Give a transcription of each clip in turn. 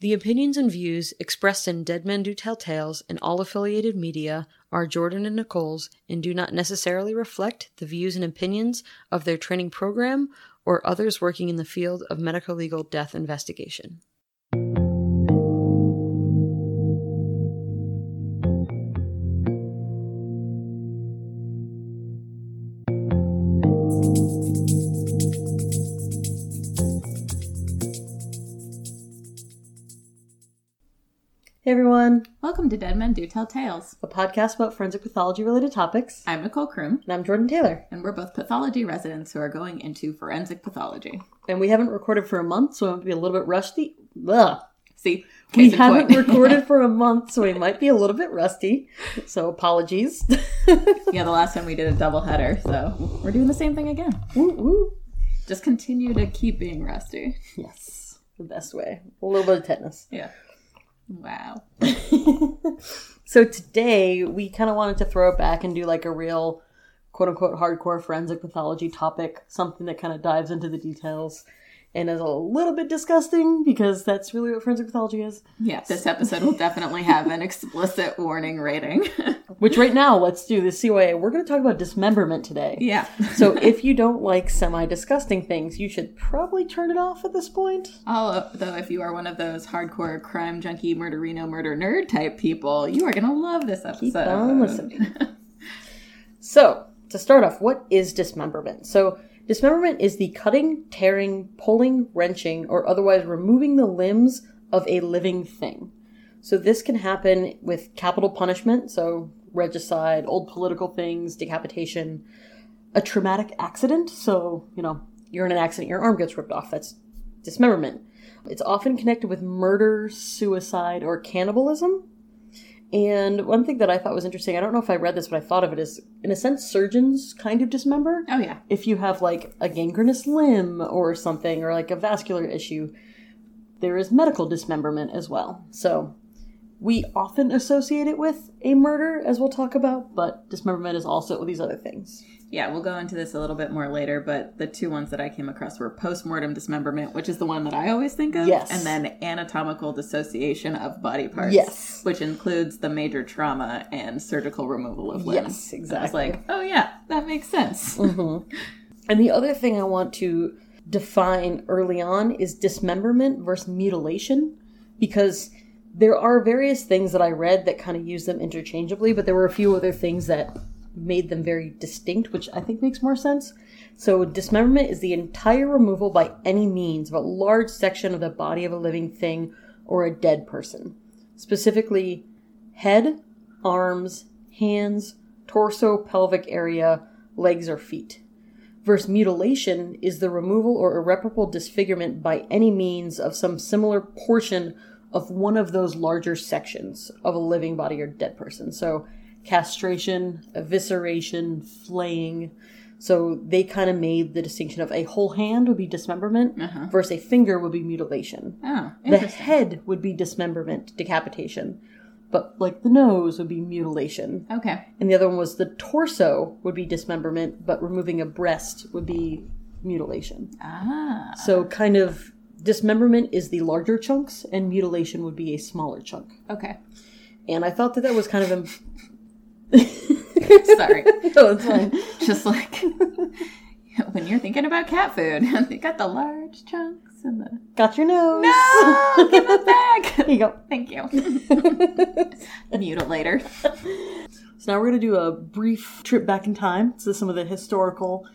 The opinions and views expressed in Dead Men Do Tell Tales and all affiliated media are Jordan and Nicole's and do not necessarily reflect the views and opinions of their training program or others working in the field of medico legal death investigation. Hey everyone, Welcome to Dead Men Do Tell Tales. a podcast about forensic pathology related topics. I'm Nicole Kroom, And I'm Jordan Taylor. and we're both pathology residents who are going into forensic pathology. And we haven't recorded for a month, so it might be a little bit rusty. Ugh. See, We haven't recorded for a month, so we might be a little bit rusty. So apologies. yeah, the last time we did a double header, so we're doing the same thing again. woo woo. Just continue to keep being rusty. Yes, the best way. A little bit of tetanus. Yeah. Wow. so today we kind of wanted to throw it back and do like a real quote unquote hardcore forensic pathology topic, something that kind of dives into the details and is a little bit disgusting because that's really what forensic pathology is. Yeah, this episode will definitely have an explicit warning rating. Which right now, let's do the CYA. We're going to talk about dismemberment today. yeah. So if you don't like semi disgusting things, you should probably turn it off at this point. Although, though if you are one of those hardcore crime junkie, murderino, murder nerd type people, you are going to love this episode. Keep on listening. so, to start off, what is dismemberment? So, dismemberment is the cutting, tearing, pulling, wrenching, or otherwise removing the limbs of a living thing. So, this can happen with capital punishment, so regicide, old political things, decapitation, a traumatic accident, so, you know, you're in an accident, your arm gets ripped off, that's dismemberment. It's often connected with murder, suicide, or cannibalism. And one thing that I thought was interesting, I don't know if I read this, but I thought of it is, in a sense, surgeons kind of dismember. Oh, yeah. If you have like a gangrenous limb or something, or like a vascular issue, there is medical dismemberment as well. So we often associate it with a murder, as we'll talk about, but dismemberment is also with these other things. Yeah, we'll go into this a little bit more later, but the two ones that I came across were postmortem dismemberment, which is the one that I always think of, Yes. and then anatomical dissociation of body parts, Yes. which includes the major trauma and surgical removal of limbs. Yes, And I was exactly. like, oh yeah, that makes sense. Mm-hmm. And the other thing I want to define early on is dismemberment versus mutilation, because there are various things that I read that kind of use them interchangeably, but there were a few other things that made them very distinct, which I think makes more sense. So, dismemberment is the entire removal by any means of a large section of the body of a living thing or a dead person, specifically head, arms, hands, torso, pelvic area, legs, or feet versus mutilation is the removal or irreparable disfigurement by any means of some similar portion of one of those larger sections of a living body or dead person. So, castration, evisceration, flaying. So, they kind of made the distinction of a whole hand would be dismemberment versus a finger would be mutilation. Oh, The head would be dismemberment, decapitation. But, like, the nose would be mutilation Okay. and the other one was the torso would be dismemberment, but removing a breast would be mutilation. Ah. So, kind of dismemberment is the larger chunks, and mutilation would be a smaller chunk. Okay. And I thought that that was kind of. Sorry. no, it's fine. Just like when you're thinking about cat food, they got the large chunks and the. Got your nose. No! Give it back! Here you go. Thank you. Mutilator. So now we're going to do a brief trip back in time to some of the historical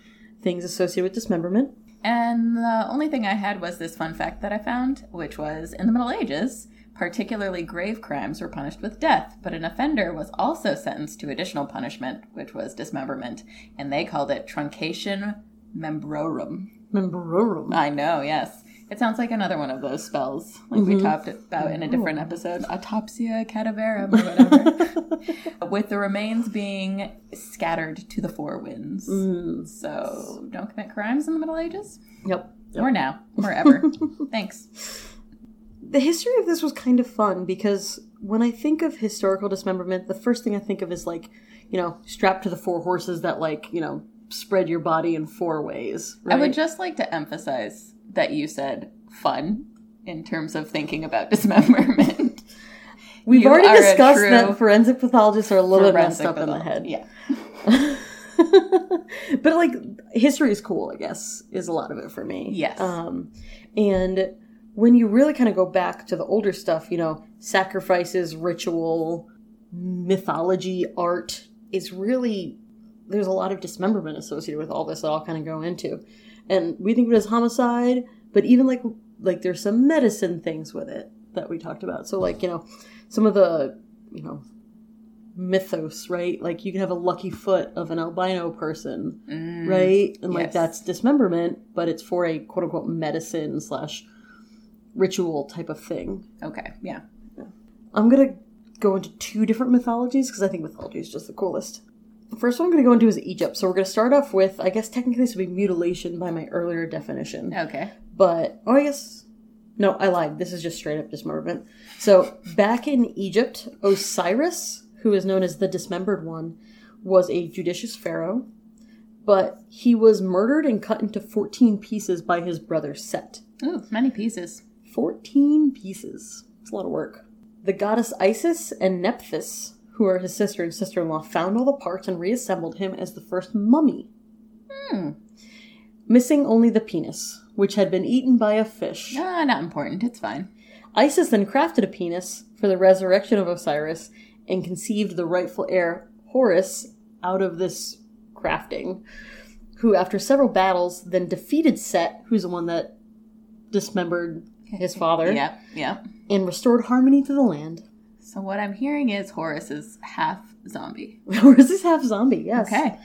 things associated with dismemberment. And the only thing I had was this fun fact that I found, which was in the Middle Ages, particularly grave crimes were punished with death, but an offender was also sentenced to additional punishment, which was dismemberment, and they called it truncation membrorum. Membrorum. I know, yes. It sounds like another one of those spells, like we mm-hmm. talked about in a different episode, autopsia cadaverum or whatever, with the remains being scattered to the four winds. Mm. So don't commit crimes in the Middle Ages, Yep. or now, or ever. Thanks. The history of this was kind of fun because when I think of historical dismemberment, the first thing I think of is like, you know, strapped to the four horses that like, you know, spread your body in four ways. Right? I would just like to emphasize that you said fun in terms of thinking about dismemberment. We've You already discussed that forensic pathologists are a little bit messed up in the head. Yeah. but like history is cool, I guess, is a lot of it for me. Yes. Um, and when you really kind of go back to the older stuff, you know, sacrifices, ritual, mythology, art is really there's a lot of dismemberment associated with all this that I'll kind of go into. And we think of it as homicide, but even like like there's some medicine things with it that we talked about. So like, you know, some of the, you know, mythos, right? Like you can have a lucky foot of an albino person, Mm, right? And like that's dismemberment, but it's for a quote unquote medicine slash ritual type of thing. Okay. Yeah. I'm gonna go into two different mythologies because I think mythology is just the coolest. The first one I'm gonna go into is Egypt. So we're gonna start off with, I guess technically this would be mutilation by my earlier definition. Okay. But oh, I guess no, I lied. This is just straight up dismemberment. So back in Egypt, Osiris, who is known as the Dismembered One, was a judicious pharaoh, but he was murdered and cut into 14 pieces by his brother Set. Ooh, many pieces. 14 pieces. It's a lot of work. The goddess Isis and Nephthys, who are his sister and sister in law, found all the parts and reassembled him as the first mummy. Hmm. Missing only the penis, which had been eaten by a fish. Ah, not important. It's fine. Isis then crafted a penis for the resurrection of Osiris and conceived the rightful heir, Horus, out of this crafting, who, after several battles, then defeated Set, who's the one that dismembered his father, Yeah. Yeah. and restored harmony to the land. So what I'm hearing is Horus is half zombie. Horus is half zombie, yes. Okay.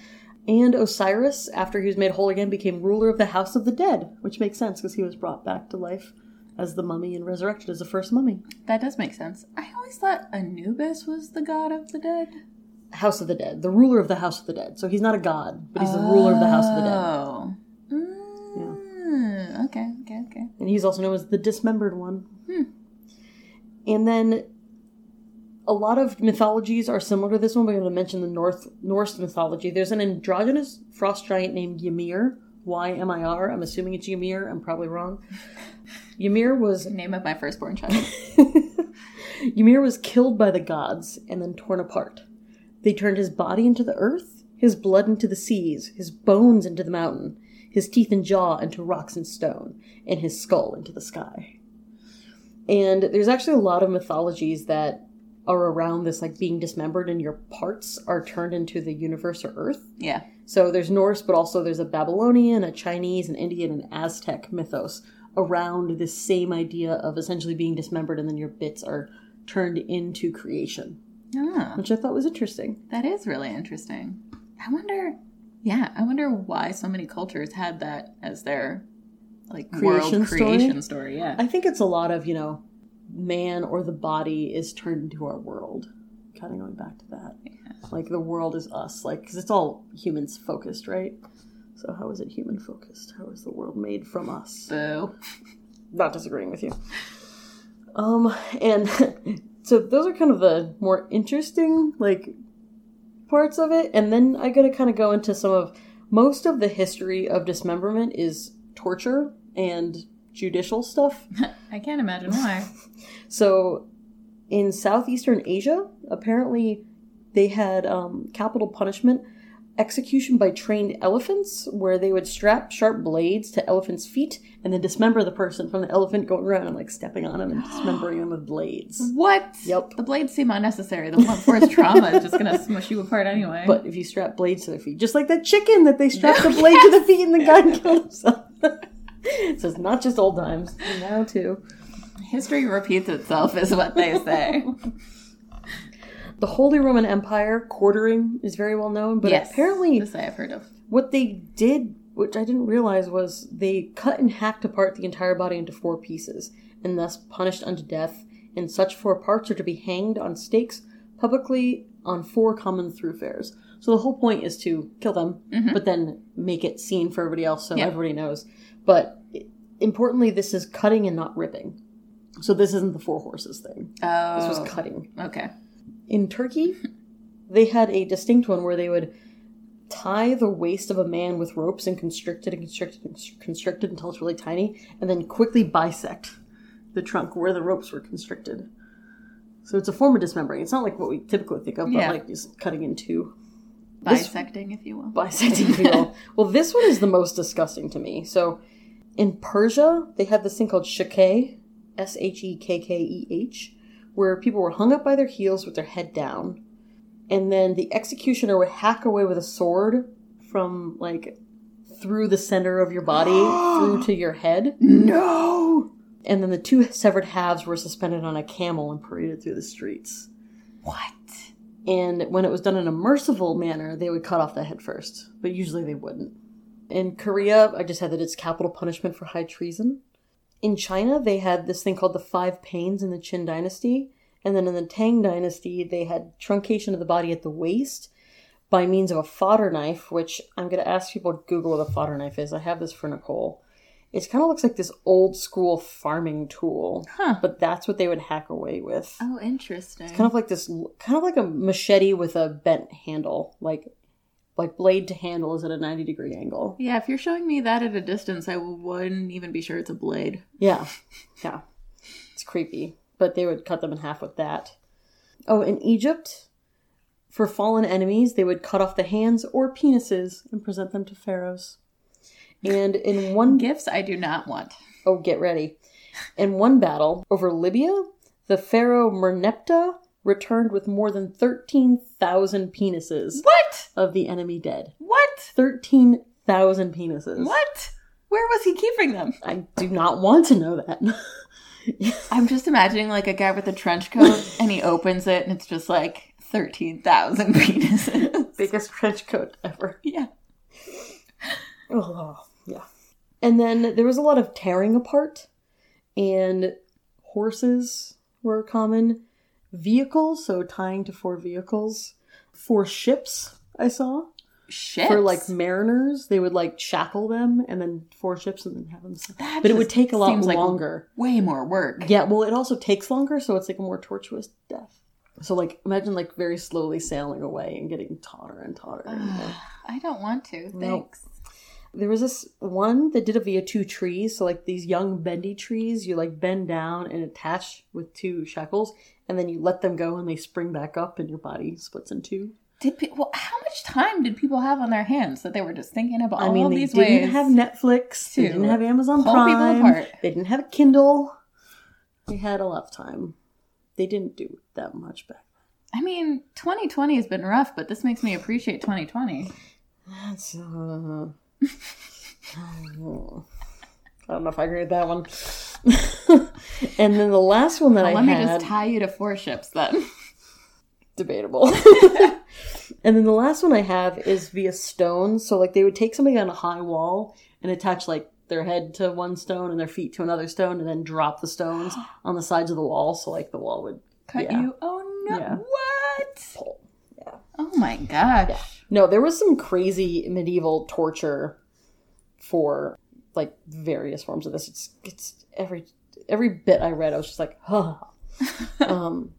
And Osiris, after he was made whole again, became ruler of the House of the Dead, which makes sense because he was brought back to life as the mummy and resurrected as the first mummy. That does make sense. I always thought Anubis was the god of the dead. House of the Dead, the ruler of the House of the Dead. So he's not a god, but he's the ruler of the House of the Dead. Oh. Mm, Okay, okay, okay. And he's also known as the Dismembered One. Hmm. And then a lot of mythologies are similar to this one. We're going to mention the North Norse mythology. There's an androgynous frost giant named Ymir. Y M I R. I'm assuming it's Ymir. I'm probably wrong. Ymir was the Name of my firstborn child. Ymir was killed by the gods and then torn apart. They turned his body into the earth, his blood into the seas, his bones into the mountain, his teeth and jaw into rocks and stone, and his skull into the sky. And there's actually a lot of mythologies that are around this, like being dismembered and your parts are turned into the universe or earth. yeah. So there's Norse, but also there's a Babylonian, a Chinese, an Indian, and Aztec mythos around this same idea of essentially being dismembered and then your bits are turned into creation, Ah, which I thought was interesting. that is really interesting. I wonder. Yeah, I wonder why so many cultures had that as their like Creation world story? creation story. Yeah. I think it's a lot of, you know, man or the body is turned into our world. Kind of going back to that. Like the world is us, like, because it's all humans focused, right? So how is it human focused? How is the world made from us? So, not disagreeing with you. Um, and so those are kind of the more interesting, like, parts of it. And then I gotta kind of go into some of most of the history of dismemberment is torture and judicial stuff. I can't imagine why. So in southeastern Asia, apparently they had um, capital punishment execution by trained elephants, where they would strap sharp blades to elephants' feet and then dismember the person from the elephant going around and like stepping on them and dismembering them with blades. What? Yep. The blades seem unnecessary. The blunt force trauma is just gonna smush you apart anyway. But if you strap blades to their feet, just like that chicken that they strapped the blade to the feet and the guy killed himself. so it's not just old times, now too. history repeats itself, is what they say. The Holy Roman Empire quartering is very well known, but yes. apparently this I have heard of. what they did, which I didn't realize, was they cut and hacked apart the entire body into four pieces, and thus punished unto death. And such four parts are to be hanged on stakes publicly on four common thoroughfares. So the whole point is to kill them, mm-hmm. but then make it seen for everybody else so Yeah. everybody knows. But importantly, this is cutting and not ripping. So this isn't the four horses thing. Oh, This was oh. cutting. okay. In Turkey, they had a distinct one where they would tie the waist of a man with ropes and constrict it and constrict it and constrict it until it's really tiny, and then quickly bisect the trunk where the ropes were constricted. So it's a form of dismembering. It's not like what we typically think of, but Yeah. like just cutting in two. This- Bisecting, if you will. bisecting people. well, this one is the most disgusting to me. So, in Persia, they had this thing called shekkeh, S H E K K E H, where people were hung up by their heels with their head down, and then the executioner would hack away with a sword from like through the center of your body through to your head, No! and then the two severed halves were suspended on a camel and paraded through the streets. What? And when it was done in a merciful manner, they would cut off the head first, but usually they wouldn't. In Korea, I just had that it's capital punishment for high treason. In China, they had this thing called the Five Pains in the Qin Dynasty. And then in the Tang Dynasty, they had truncation of the body at the waist by means of a fodder knife, which I'm going to ask people to Google what a fodder knife is. I have this for Nicole. It kind of looks like this old school farming tool, Huh. but that's what they would hack away with Oh, interesting. It's kind of like this kind of like a machete with a bent handle like like blade to handle is at a 90 degree angle. Yeah, if you're showing me that at a distance, I wouldn't even be sure it's a blade. yeah yeah. It's creepy but they would cut them in half with that. Oh in egypt for fallen enemies they would cut off the hands or penises and present them to pharaohs. And in one Gifts I do not want. oh get ready. In one battle over libya the pharaoh merneptah returned with more than 13,000 penises What? of the enemy dead. What? 13,000 penises. What? Where was he keeping them? I do not want to know that. I'm just imagining like a guy with a trench coat and he opens it and it's just like 13,000 penises. Biggest trench coat ever. yeah. Oh, yeah. And then there was a lot of tearing apart, and horses were common. Vehicles, so tying to four vehicles. Four ships, I saw. Shit. For like mariners, they would like shackle them and then four ships and then have them. That But it would take a lot seems like longer. way more work. Yeah, well, it also takes longer, so it's like a more tortuous death. So, like, imagine like very slowly sailing away and getting tauter and tauter. anymore. I don't want to. Thanks. There was this one that did it via two trees. So, like these young bendy trees, you like bend down and attach with two shackles, and then you let them go and they spring back up, and your body splits in two. Did pe- well, how much time did people have on their hands that they were just thinking about I all mean, of they these didn't ways? have Netflix, they didn't have Amazon Prime, they didn't have a Kindle. They had a lot of time. They didn't do that much back I mean, 2020 has been rough, but this makes me appreciate 2020. That's uh, I don't know if I agree with that one. and then the last one that Well, I let me just tie you to four ships then. debatable. and then the last one I have is via stones. So like they would take somebody on a high wall and attach like their head to one stone and their feet to another stone and then drop the stones on the sides of the wall so like the wall would Cut Yeah. you? Oh no! Yeah. What? pull. Oh my gosh! No, there was some crazy medieval torture for like various forms of this. It's it's every every bit I read, I was just like, huh. um,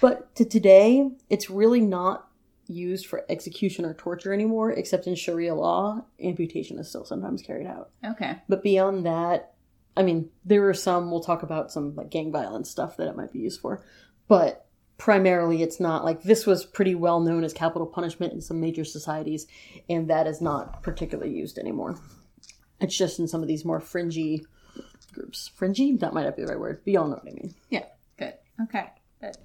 but to today, it's really not used for execution or torture anymore, except in Sharia law, amputation is still sometimes carried out. Okay. But beyond that, I mean, there are some. We'll talk about some like gang violence stuff that it might be used for, but primarily it's not like this was pretty well known as capital punishment in some major societies, and that is not particularly used anymore. It's just in some of these more fringy groups. Fringy? That might not be the right word, but y'all know what I mean. Yeah. Good. Okay. Good.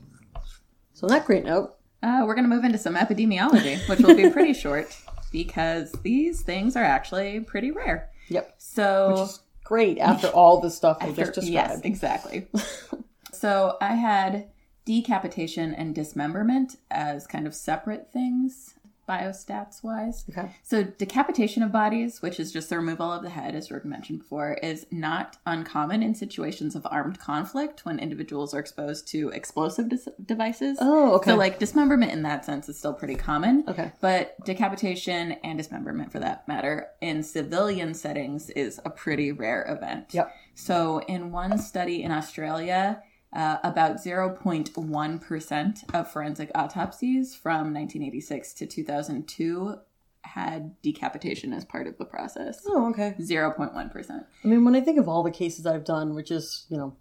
So on that great note, Uh, we're going to move into some epidemiology, which will be pretty short because these things are actually pretty rare. yep, So, which is great after all the stuff After- just described. Yes, exactly. so I had decapitation and dismemberment as kind of separate things, biostats wise. Okay. So decapitation of bodies, which is just the removal of the head, as Jordan mentioned before, is not uncommon in situations of armed conflict when individuals are exposed to explosive dis- devices. Oh, okay. So like dismemberment in that sense is still pretty common. Okay. But decapitation and dismemberment for that matter in civilian settings is a pretty rare event. Yep. So in one study in Australia, uh, about 0.1% of forensic autopsies from 1986 to 2002 had decapitation as part of the process. Oh, okay. 0.1%. I mean, when I think of all the cases I've done, which is, you know,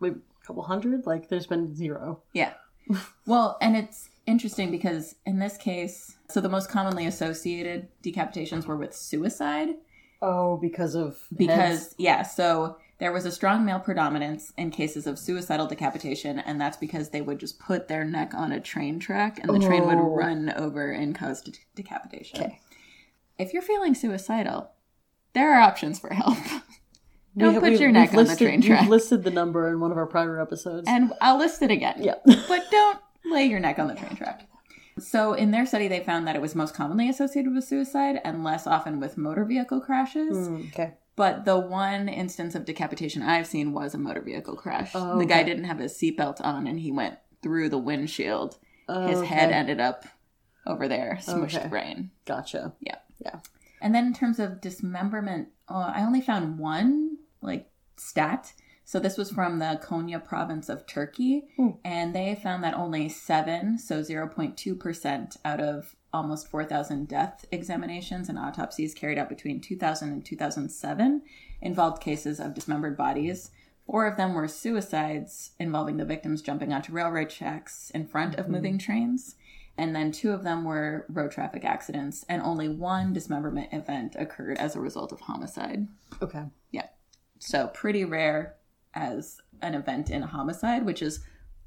maybe a couple hundred. Like there's been zero. Yeah. well, and it's interesting because in this case, so the most commonly associated decapitations were with suicide. Oh, because of Because, heads? yeah, so there was a strong male predominance in cases of suicidal decapitation, and that's because they would just put their neck on a train track and the train would Oh. run over and cause de- decapitation. Okay. If you're feeling suicidal, there are options for help. Don't have- put we've- your neck on the train track. We've listed the number in one of our prior episodes. And I'll list it again. yeah. but don't lay your neck on the train track. So, in their study, they found that it was most commonly associated with suicide and less often with motor vehicle crashes. Mm, okay. But the one instance of decapitation I've seen was a motor vehicle crash. Oh, The guy okay. didn't have his seatbelt on and he went through the windshield. His Okay. head ended up over there, smushed Okay. brain. Gotcha. Yeah. Yeah. And then in terms of dismemberment, uh, I only found one like stat. So this was from the Konya province of Turkey, Hmm. and they found that only seven, so zero point two percent out of almost four thousand death examinations and autopsies carried out between 2000 and 2007 involved cases of dismembered bodies. Four of them were suicides involving the victims jumping onto railroad tracks in front of mm-hmm. moving trains and then two of them were road traffic accidents, and only one dismemberment event occurred as a result of homicide. Okay. Yeah. So pretty rare as an event in a homicide, which is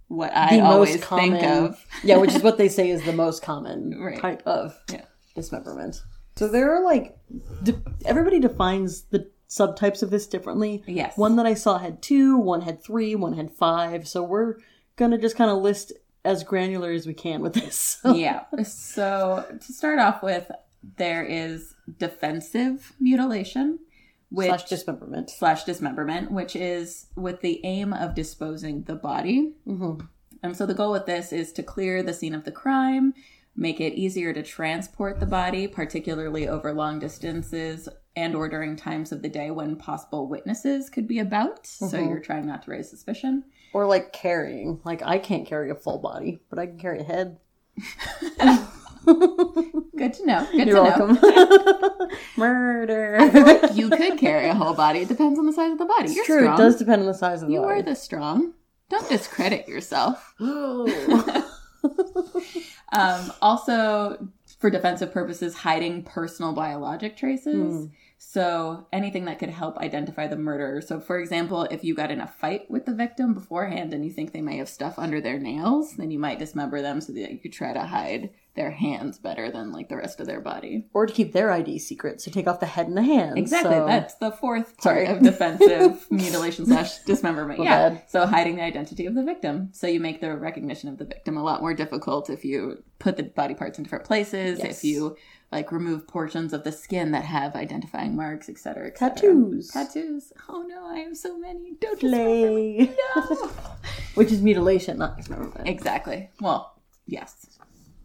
what I The most always common- think of. Yeah, which is what they say is the most common Right. type of Yeah. dismemberment. So there are like, de- everybody defines the subtypes of this differently. Yes. One that I saw had two, one had three, one had five. So we're gonna just kind of list as granular as we can with this. yeah. So to start off with, there is defensive mutilation, which Slash dismemberment. slash dismemberment, which is with the aim of disposing the body. hmm And so the goal with this is to clear the scene of the crime, make it easier to transport the body, particularly over long distances and or during times of the day when possible witnesses could be about. So Mhm. you're trying not to raise suspicion. Or like carrying. Like I can't carry a full body, but I can carry a head. Good to know. Good You're to know. welcome. Murder. You could carry a whole body. It depends on the size of the body. It's You're true. strong. It does depend on the size of the you body. You are the strong. Don't discredit yourself. Um, also, for defensive purposes, hiding personal biologic traces. Hmm. So, anything that could help identify the murderer. So, for example, if you got in a fight with the victim beforehand and you think they may have stuff under their nails, then you might dismember them so that you could try to hide their hands better than like the rest of their body. or to keep their ID secret, so take off the head and the hands. Exactly. so- That's the fourth part Sorry. of defensive mutilation slash dismemberment. My yeah. bad. So hiding the identity of the victim. So you make the recognition of the victim a lot more difficult if you put the body parts in different places, Yes. if you like remove portions of the skin that have identifying marks, etc. Et tattoos. Tattoos. Oh no, I have so many. Don't Play. No. Which is mutilation, not dismemberment. exactly. Well, yes.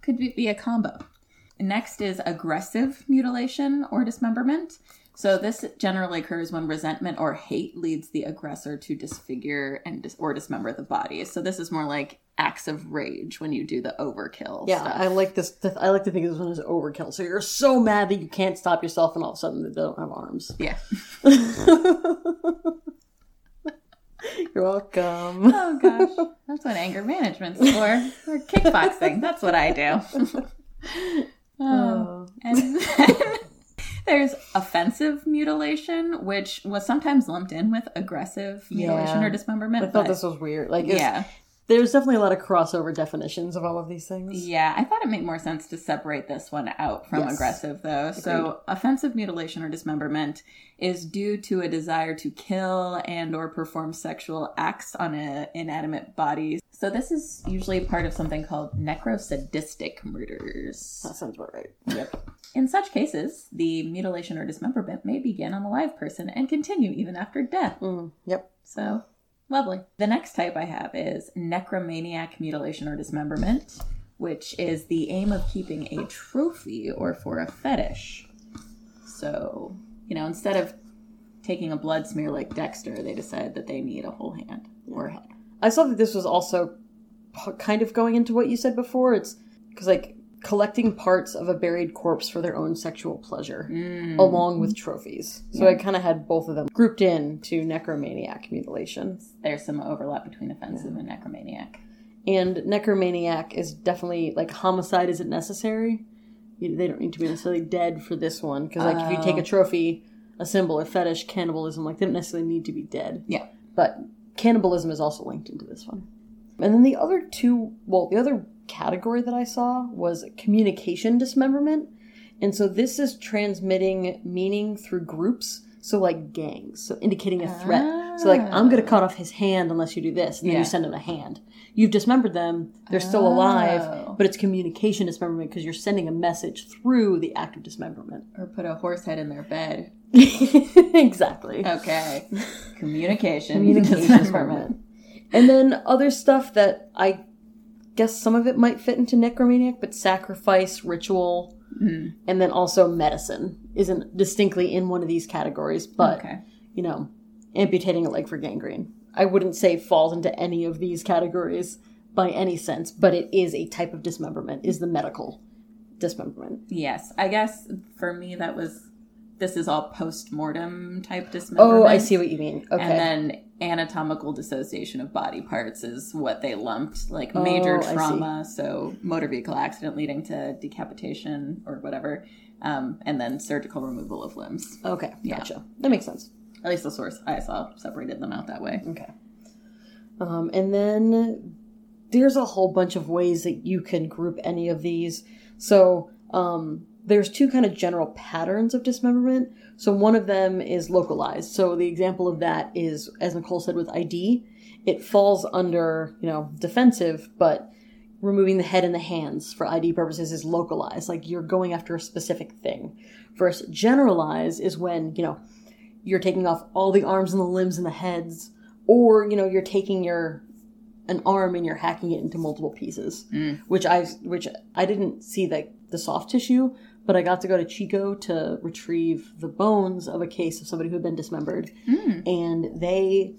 Could be, be a combo. Next is aggressive mutilation or dismemberment. So this generally occurs when resentment or hate leads the aggressor to disfigure and dis- or dismember the body. So this is more like acts of rage when you do the overkill. Yeah, stuff. I like this. th- I like to think of this one as overkill. So you're so mad that you can't stop yourself, and all of a sudden they don't have arms. yeah. You're welcome. Oh gosh, that's what anger management's for. Or kickboxing. That's what I do. Oh. Oh. And then there's offensive mutilation, which was sometimes lumped in with aggressive mutilation Yeah. or dismemberment. I thought this was weird. Like, yeah, there's definitely a lot of crossover definitions of all of these things. yeah. I thought it made more sense to separate this one out from Yes. aggressive, though. So, offensive mutilation or dismemberment is due to a desire to kill and or perform sexual acts on an inanimate body. So, this is usually part of something called necrosadistic murders. That sounds about right. Yep. In such cases, the mutilation or dismemberment may begin on a live person and continue even after death. Mm, yep. So, lovely. The next type I have is necromaniac mutilation or dismemberment, which is the aim of keeping a trophy or for a fetish. So, you know, instead of taking a blood smear like Dexter, they decide that they need a whole hand or head. I saw that this was also kind of going into what you said before. It's because like collecting parts of a buried corpse for their own sexual pleasure, mm. along with trophies. So I kind of had both of them grouped in to necromaniac mutilation. There's some overlap between offensive and necromaniac. And necromaniac is definitely like homicide isn't necessary. You- They don't need to be necessarily dead for this one because like if you take a oh. trophy, a symbol, a fetish, cannibalism, like they don't necessarily need to be dead. Yeah. But cannibalism is also linked into this one. And then the other two, well, the other category that I saw was communication dismemberment. And so this is transmitting meaning through groups. So like gangs, so indicating a threat. So like I'm gonna ah. cut off his hand unless you do this, and then Yeah. you send him a hand. You've dismembered them; they're still alive, Oh. but it's communication dismemberment because you're sending a message through the act of dismemberment. Or put a horse head in their bed. exactly. Okay. Communication. Communication dismemberment. And then other stuff that I guess some of it might fit into necromaniac, but sacrifice, ritual, Mm. and then also medicine isn't distinctly in one of these categories, but Okay. you know, amputating a leg for gangrene. I wouldn't say falls into any of these categories by any sense, but it is a type of dismemberment, is the medical dismemberment. Yes. I guess for me that was this is all post mortem type dismemberment. Oh, I see what you mean. Okay. And then anatomical dissociation of body parts is what they lumped, like major Oh, I trauma, so motor vehicle accident leading to decapitation or whatever, um, and then surgical removal of limbs. okay, Yeah. gotcha. That makes sense. At least the source I saw separated them out that way. Okay. Um, and then there's a whole bunch of ways that you can group any of these. So um, there's two kind of general patterns of dismemberment. So one of them is localized. So the example of that is, as Nicole said, with ID, it falls under you know defensive, but removing the head and the hands for ID purposes is localized. Like you're going after a specific thing. Versus generalize is when you know you're taking off all the arms and the limbs and the heads, or you know you're taking your an arm and you're hacking it into multiple pieces. Mm. Which I which I didn't see like the soft tissue, but I got to go to Chico to retrieve the bones of a case of somebody who had been dismembered, hmm. and they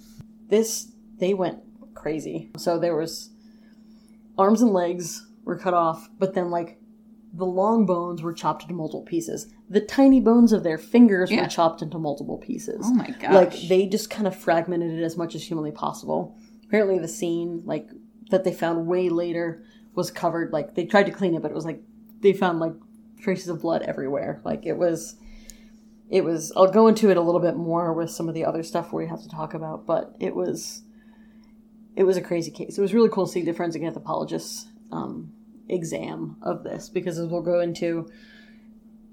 this they went crazy. So there was arms and legs were cut off, but then like the long bones were chopped into multiple pieces. The tiny bones of their fingers Yeah. were chopped into multiple pieces. Oh my gosh. Like they just kind of fragmented it as much as humanly possible. Apparently, the scene like that they found way later was covered. Like they tried to clean it, but it was like they found like traces of blood everywhere. Like it was, it was. I'll go into it a little bit more with some of the other stuff we have to talk about, but it was, it was a crazy case. It was really cool seeing the forensic anthropologist's um, exam of this because as we'll go into,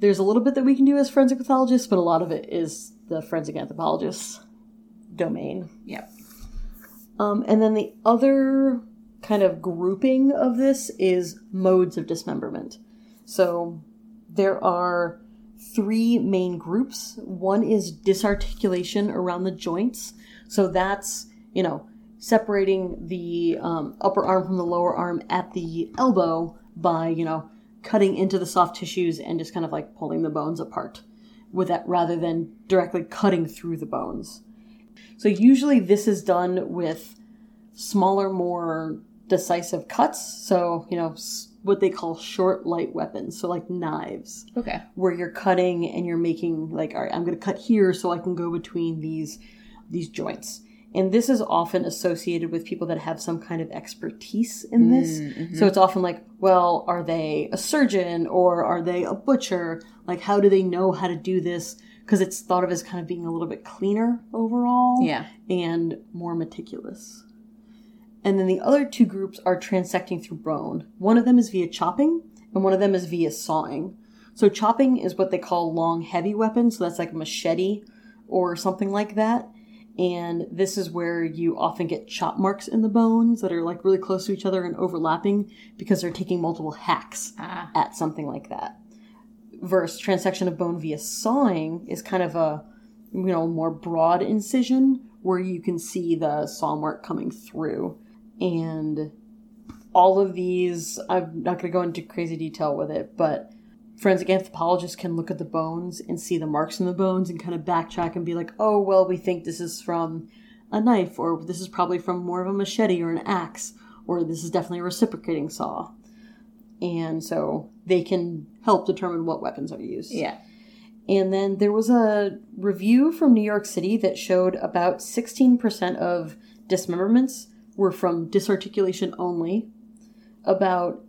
there's a little bit that we can do as forensic pathologists, but a lot of it is the forensic anthropologist's domain. Yep. Um, and then the other kind of grouping of this is modes of dismemberment. So there are three main groups. One is disarticulation around the joints. So that's, you know, separating the um, upper arm from the lower arm at the elbow by, you know, cutting into the soft tissues and just kind of like pulling the bones apart with that rather than directly cutting through the bones. So usually this is done with smaller, more decisive cuts. So, you know, what they call short, light weapons. So, like knives, Okay. where you're cutting and you're making like, all right, I'm going to cut here so I can go between these these joints. And this is often associated with people that have some kind of expertise in mm, this. Mm-hmm. So it's often like, well, are they a surgeon or are they a butcher? Like, how do they know how to do this? Because it's thought of as kind of being a little bit cleaner overall Yeah. and more meticulous. And then the other two groups are transecting through bone. One of them is via chopping, and one of them is via sawing. So chopping is what they call long, heavy weapons. So that's like a machete or something like that. And this is where you often get chop marks in the bones that are like really close to each other and overlapping because they're taking multiple hacks Ah. at something like that. Versus transection of bone via sawing is kind of a you know more broad incision where you can see the saw mark coming through. And all of these, I'm not going to go into crazy detail with it, but forensic anthropologists can look at the bones and see the marks in the bones and kind of backtrack and be like, oh, well, we think this is from a knife, or this is probably from more of a machete or an axe, or this is definitely a reciprocating saw. and so they can help determine what weapons are used. Yeah. And then there was a review from New York City that showed about 16% of dismemberments were from disarticulation only. About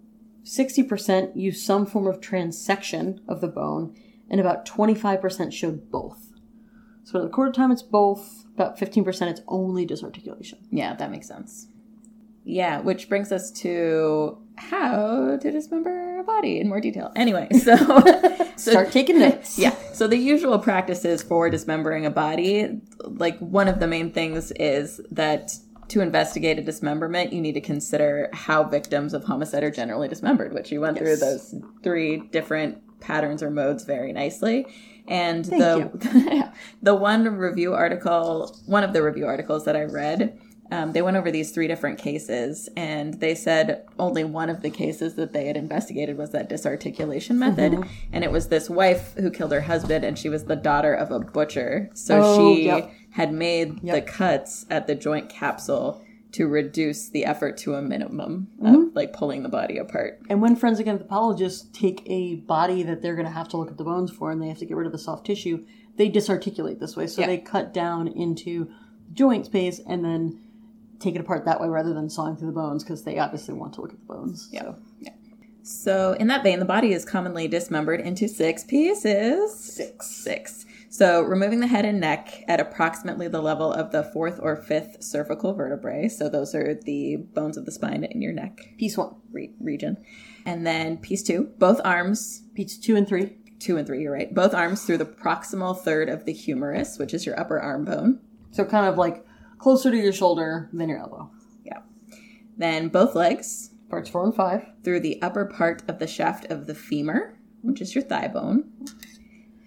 60% used some form of transection of the bone, and about 25% showed both. So, at a quarter time, it's both. About 15% it's only disarticulation. Yeah, that makes sense. Yeah, which brings us to how to dismember a body in more detail. Anyway, so, so Start taking notes. yeah. So the usual practices for dismembering a body, like one of the main things is that to investigate a dismemberment, you need to consider how victims of homicide are generally dismembered, which you went through those three different patterns or modes very nicely. And the the one review article, one of the review articles that I read, um, they went over these three different cases, and they said only one of the cases that they had investigated was that disarticulation method, Mm-hmm. and it was this wife who killed her husband, and she was the daughter of a butcher, so Oh, she yep. Had made the cuts at the joint capsule to reduce the effort to a minimum Mm-hmm. of like pulling the body apart. And when forensic anthropologists take a body that they're going to have to look at the bones for and they have to get rid of the soft tissue, they disarticulate this way. So Yeah. they cut down into joint space and then take it apart that way rather than sawing through the bones because they obviously want to look at the bones. Yeah. Yeah. So, in that vein, the body is commonly dismembered into six pieces. Six. Six. So, removing the head and neck at approximately the level of the fourth or fifth cervical vertebrae. So, those are the bones of the spine in your neck Piece one, re- region. And then piece two, both arms, piece two and three. two and three, you're right, both arms through the proximal third of the humerus, which is your upper arm bone. So kind of like closer to your shoulder than your elbow. Yeah. Then both legs, Parts four and five. through the upper part of the shaft of the femur, which is your thigh bone,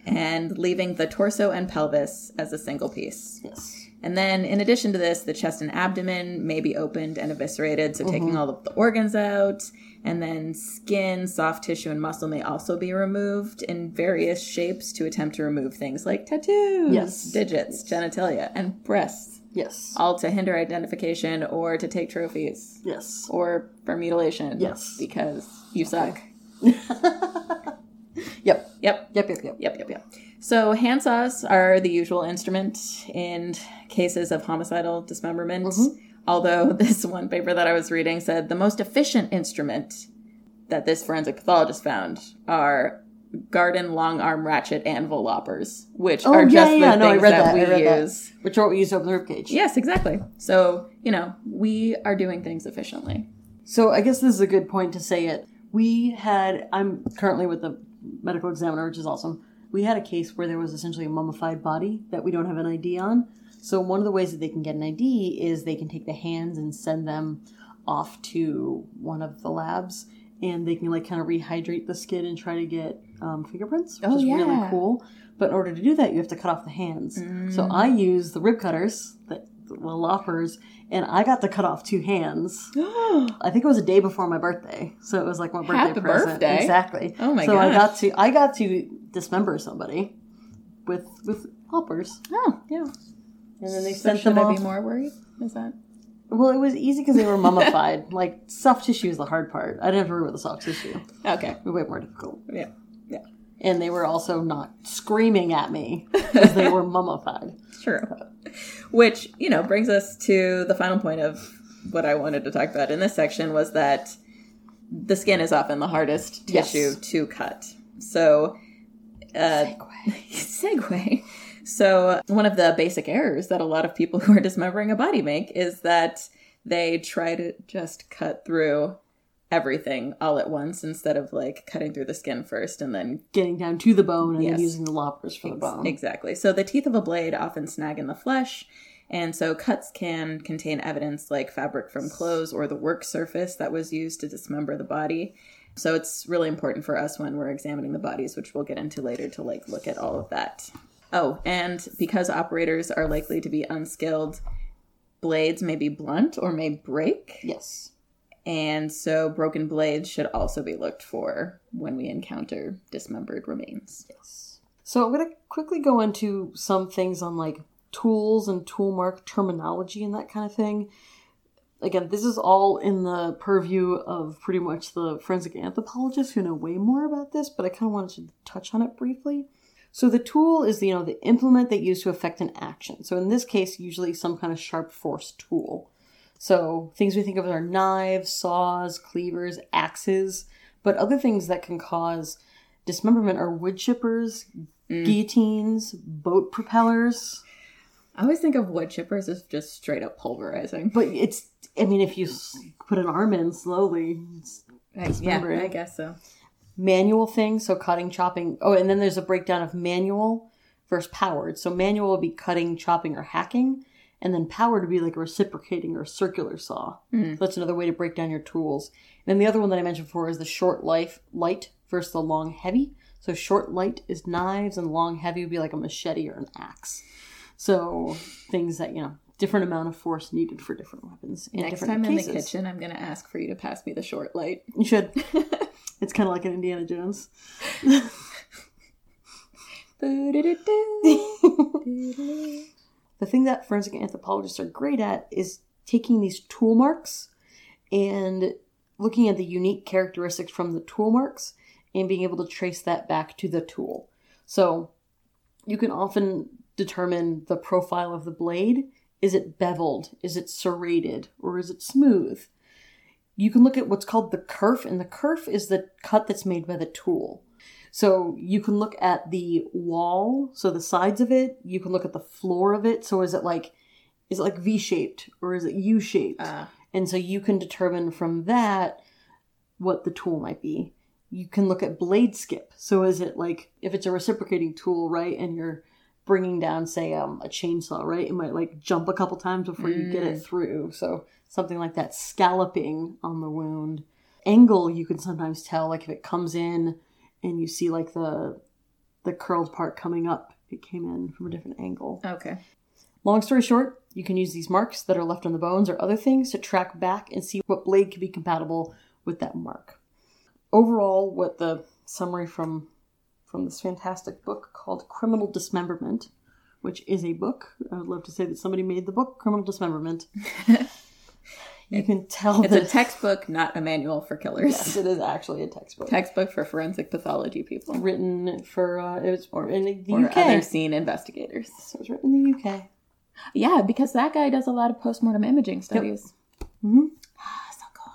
and leaving the torso and pelvis as a single piece. Yes. And then, in addition to this, the chest and abdomen may be opened and eviscerated, so taking mm-hmm. all of the organs out. And then, skin, soft tissue, and muscle may also be removed in various shapes to attempt to remove things like tattoos, Yes. digits, genitalia, and breasts, Yes. all to hinder identification or to take trophies Yes. or for mutilation. Yes. Because you suck. Yep. Yep. Yep. Yep. Yep. Yep, yep, yep. So handsaws are the usual instrument in cases of homicidal dismemberment. Mm-hmm. Although this one paper that I was reading said the most efficient instrument that this forensic pathologist found are garden long arm ratchet anvil loppers, which Oh, are yeah, just yeah, the no, things that, that, we read that. use. Which are what we use to open the ribcage. Yes, exactly. So, you know, we are doing things efficiently. So I guess this is a good point to say it. We had I'm currently with the medical examiner, which is awesome. We had a case where there was essentially a mummified body that we don't have an ID on. So one of the ways that they can get an ID is they can take the hands and send them off to one of the labs, and they can like kind of rehydrate the skin and try to get um, fingerprints, which Oh, is really cool. But in order to do that, you have to cut off the hands. So I use the rib cutters, the, the loppers, and I got to cut off two hands. I think it was a day before my birthday, so it was like my birthday Happy present. birthday. Exactly. Oh my god! So I got to I got to dismember somebody with with loppers, Oh, yeah. and then they So sent should them I be more worried? Is that? Well, it was easy because they were mummified. like soft tissue is the hard part. I didn't have to worry with the soft tissue. Okay. It was way more difficult. Yeah. Yeah. And they were also not screaming at me because they were mummified. True. Which, you know, brings us to the final point of what I wanted to talk about in this section was that the skin is often the hardest Yes. tissue to cut. So, uh, segue. So, one of the basic errors that a lot of people who are dismembering a body make is that they try to just cut through everything all at once instead of like cutting through the skin first and then Getting down to the bone and Yes. then using the loppers for the bone. Exactly. So the teeth of a blade often snag in the flesh, and so cuts can contain evidence like fabric from clothes or the work surface that was used to dismember the body. So it's really important for us when we're examining the bodies, which we'll get into later, to like look at all of that. Oh, and because operators are likely to be unskilled, blades may be blunt or may break. Yes. And so broken blades should also be looked for when we encounter dismembered remains. Yes. So I'm going to quickly go into some things on like tools and tool mark terminology and that kind of thing. again, this is all in the purview of pretty much the forensic anthropologists who know way more about this, but I kind of wanted to touch on it briefly. So the tool is, you know, the implement that used to affect an action. So in this case, usually some kind of sharp force tool. So things we think of are knives, saws, cleavers, axes, but other things that can cause dismemberment are wood chippers, mm. guillotines, boat propellers. I always think of wood chippers as just straight up pulverizing. But it's, I mean, if you put an arm in slowly, it's I, yeah. I guess so. manual things, so cutting, chopping. Oh, and then there's a breakdown of manual versus powered. So manual would be cutting, chopping, or hacking, and then power to be like a reciprocating or circular saw. So that's another way to break down your tools. And then the other one that I mentioned before is the short life light versus the long heavy. So short light is knives, and long heavy would be like a machete or an axe. So things that you know, different amount of force needed for different weapons. In Next different time in the kitchen, I'm going to ask for you to pass me the short light. You should. it's kind of like an Indiana Jones. The thing that forensic anthropologists are great at is taking these tool marks and looking at the unique characteristics from the tool marks and being able to trace that back to the tool. So you can often determine the profile of the blade. Is it beveled? Is it serrated? Or is it smooth? You can look at what's called the kerf, and the kerf is the cut that's made by the tool. So you can look at the wall, so the sides of it. You can look at the floor of it. So is it like, is it like V shaped or is it U shaped? Ah. and so you can determine from that what the tool might be. You can look at blade skip. So is it like if it's a reciprocating tool, right, and you're bringing down, say, um, a chainsaw, right? It might like jump a couple times before you get it through. So something like that, scalloping on the wound. Angle, you can sometimes tell, like if it comes in and you see like the the curled part coming up, it came in from a different angle. Okay. Long story short, you can use these marks that are left on the bones or other things to track back and see what blade can be compatible with that mark. Overall, what the summary from from this fantastic book called Criminal Dismemberment, which is a book. I would love to say that somebody made the book Criminal Dismemberment. you can tell It's a textbook, not a manual for killers. yes, it is actually a textbook Textbook for forensic pathology people written for uh, it was or in the or UK. other scene investigators. So it was written in the UK. Yeah, because that guy does a lot of postmortem imaging studies. Mhm. Ah, so cool.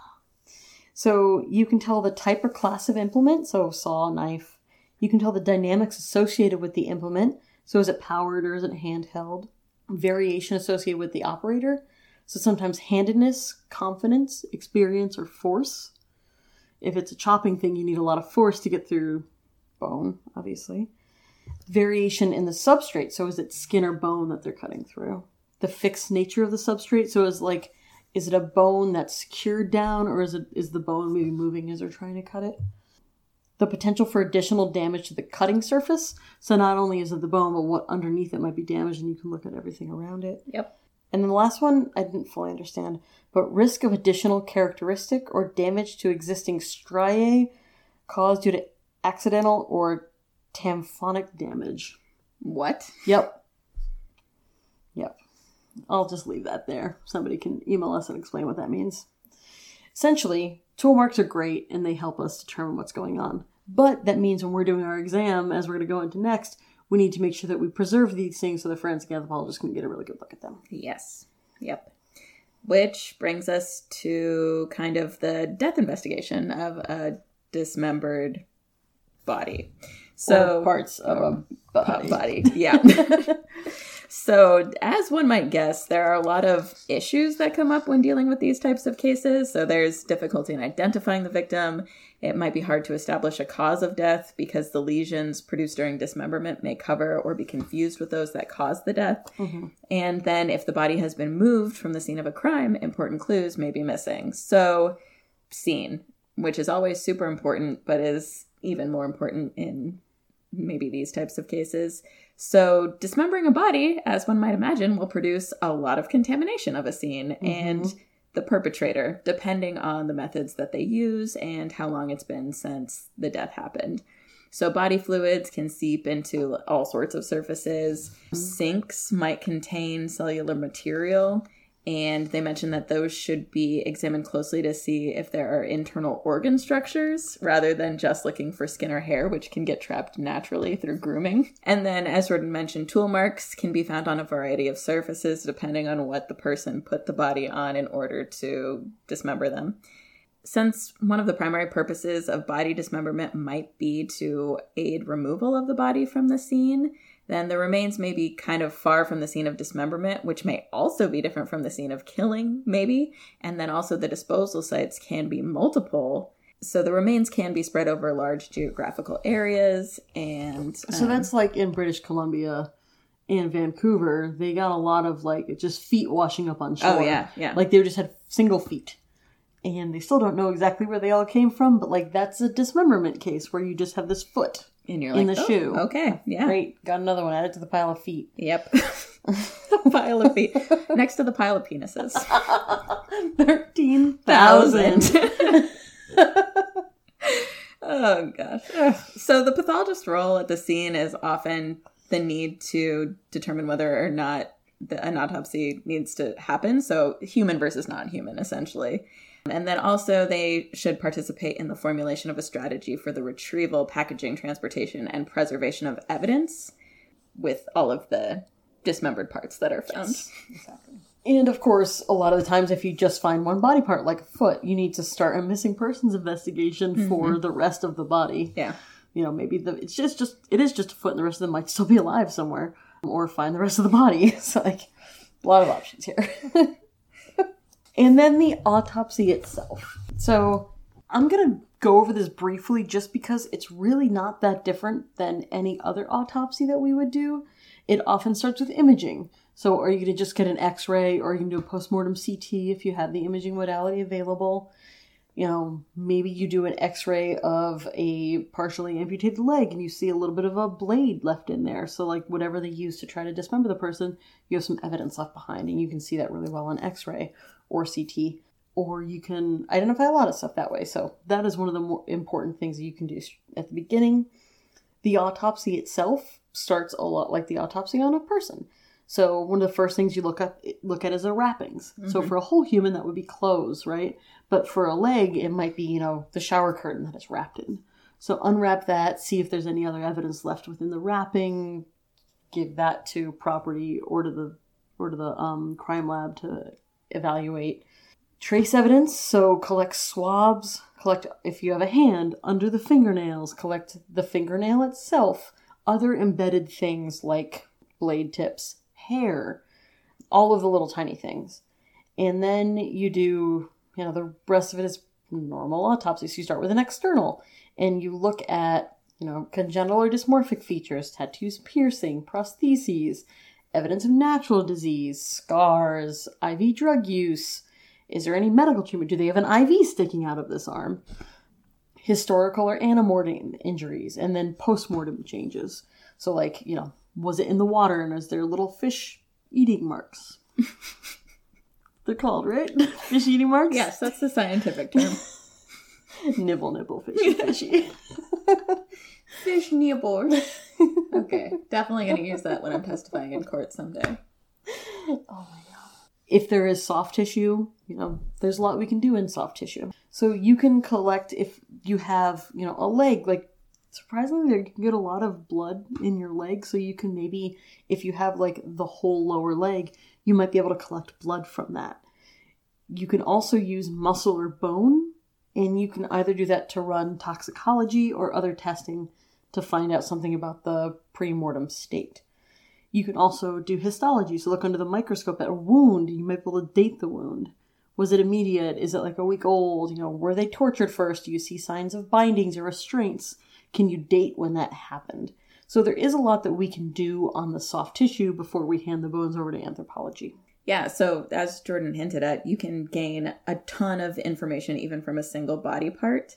So you can tell the type or class of implement, so saw, knife. You can tell the dynamics associated with the implement. So is it powered or is it handheld? Variation associated with the operator. So sometimes handedness, confidence, experience, or force. If it's a chopping thing, you need a lot of force to get through bone, obviously. Variation in the substrate. So is it skin or bone that they're cutting through? The fixed nature of the substrate. So is like is it a bone that's secured down or is it is the bone maybe moving as they're trying to cut it the potential for additional damage to the cutting surface so not only is it the bone but what underneath it might be damaged and you can look at everything around it Yep. And then the last one i didn't fully understand but risk of additional characteristic or damage to existing striae caused due to accidental or taphonomic damage What? Yep. Yep. I'll just leave that there. Somebody can email us and explain what that means. Essentially, tool marks are great and they help us determine what's going on. But that means when we're doing our exam, as we're going to go into next, we need to make sure that we preserve these things so the forensic anthropologist can get a really good look at them. Yes. Yep. Which brings us to kind of the death investigation of a dismembered body. So Or parts of a body. body. Yeah. so, as one might guess, there are a lot of issues that come up when dealing with these types of cases. So, there's difficulty in identifying the victim. It might be hard to establish a cause of death because the lesions produced during dismemberment may cover or be confused with those that caused the death. Mm-hmm. And then, if the body has been moved from the scene of a crime, important clues may be missing. So, scene, which is always super important, but is even more important in maybe these types of cases. So, dismembering a body, as one might imagine, will produce a lot of contamination of a scene mm-hmm. and the perpetrator, depending on the methods that they use and how long it's been since the death happened. So, body fluids can seep into all sorts of surfaces. Mm-hmm. Sinks might contain cellular material, And they mentioned that those should be examined closely to see if there are internal organ structures rather than just looking for skin or hair, which can get trapped naturally through grooming. And then, as Jordan mentioned, tool marks can be found on a variety of surfaces depending on what the person put the body on in order to dismember them. Since one of the primary purposes of body dismemberment might be to aid removal of the body from the scene, then the remains may be kind of far from the scene of dismemberment, which may also be different from the scene of killing, maybe. And then also the disposal sites can be multiple. So the remains can be spread over large geographical areas. And So um, that's like in British Columbia and Vancouver, they got a lot of like just feet washing up on shore. Oh, yeah, yeah. Like they just had single feet. And they still don't know exactly where they all came from, but like that's a dismemberment case where you just have this foot. And you're in the "Oh, shoe." Okay, yeah. Great, got another one added to the pile of feet. Yep. pile of feet. Next to the pile of penises. Thirteen thousand. oh gosh. So the pathologist's role at the scene is often the need to determine whether or not the, an autopsy needs to happen. So human versus non-human, essentially. And then also they should participate in the formulation of a strategy for the retrieval, packaging, transportation, and preservation of evidence with all of the dismembered parts that are found. Exactly. And of course, a lot of the times, if you just find one body part, like a foot, you need to start a missing persons investigation mm-hmm. for the rest of the body. Yeah. You know, maybe the it's just just it is just a foot, and the rest of them might still be alive somewhere, or find the rest of the body. So like a lot of options here. and then the autopsy itself. So I'm gonna go over this briefly, just because it's really not that different than any other autopsy that we would do. It often starts with imaging. So, are you going to just get an x ray or you can do a postmortem CT if you have the imaging modality available? You know, maybe you do an x ray of a partially amputated leg and you see a little bit of a blade left in there. So, like, whatever they use to try to dismember the person, you have some evidence left behind and you can see that really well on x ray or CT. Or you can identify a lot of stuff that way. So, that is one of the more important things that you can do at the beginning. The autopsy itself starts a lot like the autopsy on a person. So one of the first things you look up look at is the wrappings. So for a whole human, that would be clothes, right? But for a leg, it might be you know the shower curtain that it's wrapped in. So unwrap that, see if there's any other evidence left within the wrapping, give that to property or to the or to the um, crime lab to evaluate. Trace evidence, so collect swabs, collect if you have a hand under the fingernails, collect the fingernail itself, other embedded things like blade tips, hair, all of the little tiny things. And then you do, you know, the rest of it is normal autopsy. So you start with an external and you look at, you know, congenital or dysmorphic features, tattoos, piercing, prostheses, evidence of natural disease, scars, IV drug use. Is there any medical treatment? Do they have an IV sticking out of this arm? Historical or antemortem injuries, and then postmortem changes. So, like, you know, was it in the water and is there little fish eating marks? They're called, right? fish eating marks? Yes, that's the scientific term. nibble, nibble, fishy, fishy. Fish nibble. okay, definitely going to use that when I'm testifying in court someday. Oh my god. If there is soft tissue, you know, there's a lot we can do in soft tissue. So you can collect if you have, you know, a leg, like surprisingly you can get a lot of blood in your leg, so you can maybe if you have like the whole lower leg, you might be able to collect blood from that. You can also use muscle or bone, and you can either do that to run toxicology or other testing to find out something about the pre-mortem state. You can also do histology, so look under the microscope at a wound. You might be able to date the wound. Was it immediate? Is it like a week old? You know, were they tortured first? Do you see signs of bindings or restraints? Can you date when that happened? So there is a lot that we can do on the soft tissue before we hand the bones over to anthropology. Yeah, so as Jordan hinted at, you can gain a ton of information even from a single body part.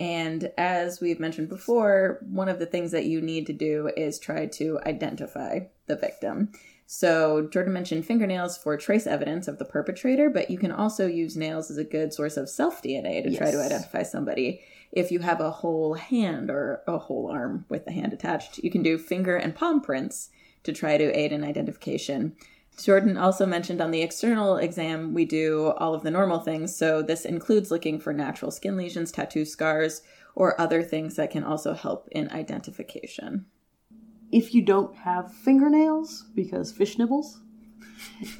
And as we've mentioned before, one of the things that you need to do is try to identify the victim. So, Jordan mentioned fingernails for trace evidence of the perpetrator, but you can also use nails as a good source of self DNA to try to identify somebody. If you have a whole hand or a whole arm with the hand attached, you can do finger and palm prints to try to aid in identification. Jordan also mentioned on the external exam, we do all of the normal things. So this includes looking for natural skin lesions, tattoo scars, or other things that can also help in identification. If you don't have fingernails, because fish nibbles,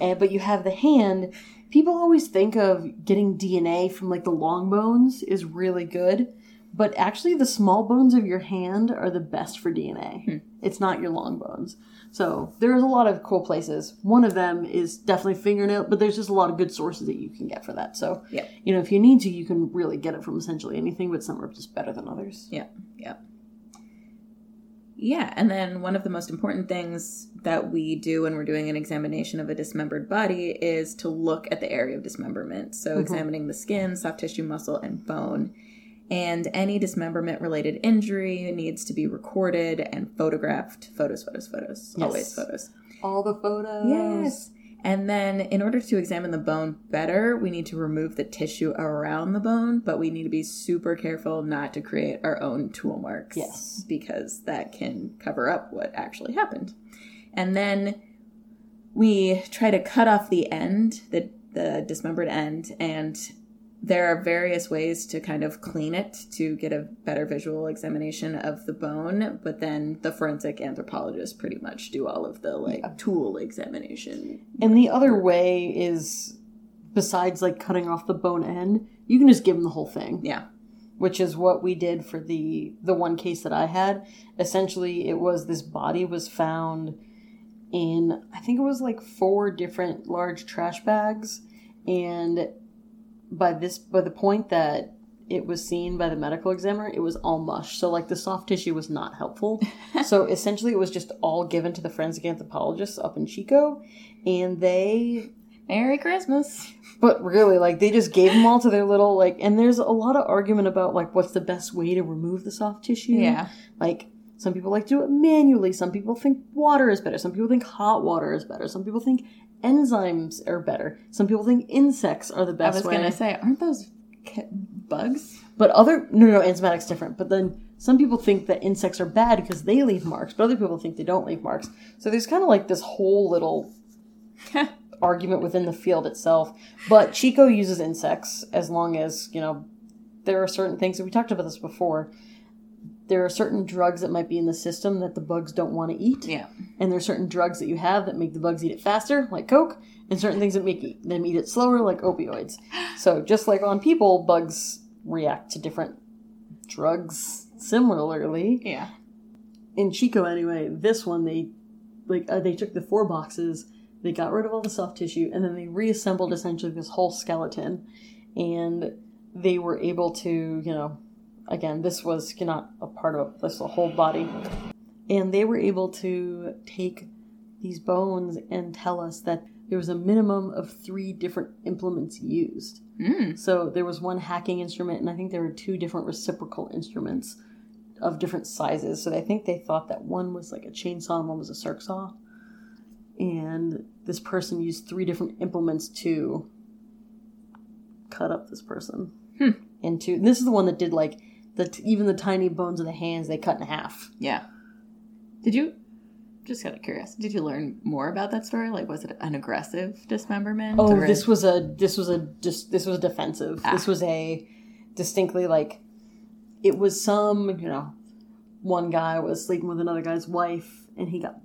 and, but you have the hand, people always think of getting DNA from like the long bones is really good. But actually, the small bones of your hand are the best for DNA. Hmm. It's not your long bones. So there's a lot of cool places. One of them is definitely fingernail, but there's just a lot of good sources that you can get for that. So Yeah. you know, if you need to, you can really get it from essentially anything, but some are just better than others. Yeah, yeah. Yeah, and then one of the most important things that we do when we're doing an examination of a dismembered body is to look at the area of dismemberment. So, mm-hmm. examining the skin, soft tissue, muscle, and bone. And any dismemberment related injury needs to be recorded and photographed. Photos, photos, photos. Yes. Always photos. All the photos. Yes. And then, in order to examine the bone better, we need to remove the tissue around the bone, but we need to be super careful not to create our own tool marks. Yes. Because that can cover up what actually happened. And then we try to cut off the end, the, the dismembered end, and there are various ways to kind of clean it to get a better visual examination of the bone, but then the forensic anthropologists pretty much do all of the like tool examination. And the other way is, besides like cutting off the bone end, you can just give them the whole thing. Yeah. which is what we did for the the one case that I had. Essentially, it was this body was found in I think it was like four different large trash bags, and by this by the point that it was seen by the medical examiner, it was all mush. So like the soft tissue was not helpful. so essentially, it was just all given to the forensic anthropologists up in Chico, and they Merry Christmas. but really, like they just gave them all to their little like. And there's a lot of argument about like what's the best way to remove the soft tissue. Yeah. Like some people like to do it manually. Some people think water is better. Some people think hot water is better. Some people think enzymes are better. Some people think insects are the best. I was way. gonna say, aren't those bugs? But other no no enzymatic's different. But then some people think that insects are bad because they leave marks, but other people think they don't leave marks. So there's kind of like this whole little argument within the field itself. But Chico uses insects as long as, you know, there are certain things we talked about this before. There are certain drugs that might be in the system that the bugs don't want to eat. Yeah. And there are certain drugs that you have that make the bugs eat it faster, like Coke, and certain things that make them eat it slower, like opioids. So just like on people, bugs react to different drugs similarly. Yeah. In Chico, anyway, this one they like uh, they took the four boxes, they got rid of all the soft tissue, and then they reassembled essentially this whole skeleton, and they were able to, you know, again, this was not a part of this whole body, and they were able to take these bones and tell us that there was a minimum of three different implements used. Mm. So there was one hacking instrument, and I think there were two different reciprocal instruments of different sizes. So I think they thought that one was like a chainsaw and one was a circ saw. And this person used three different implements to cut up this person. Hmm. Into this is the one that did like the even the tiny bones of the hands they cut in half. Yeah. Did you? Just out of curious. did you learn more about that story? Like, was it an aggressive dismemberment? Oh, this was a this was a just this was defensive. Ah. This was a distinctly like it was some you know one guy was sleeping with another guy's wife and he got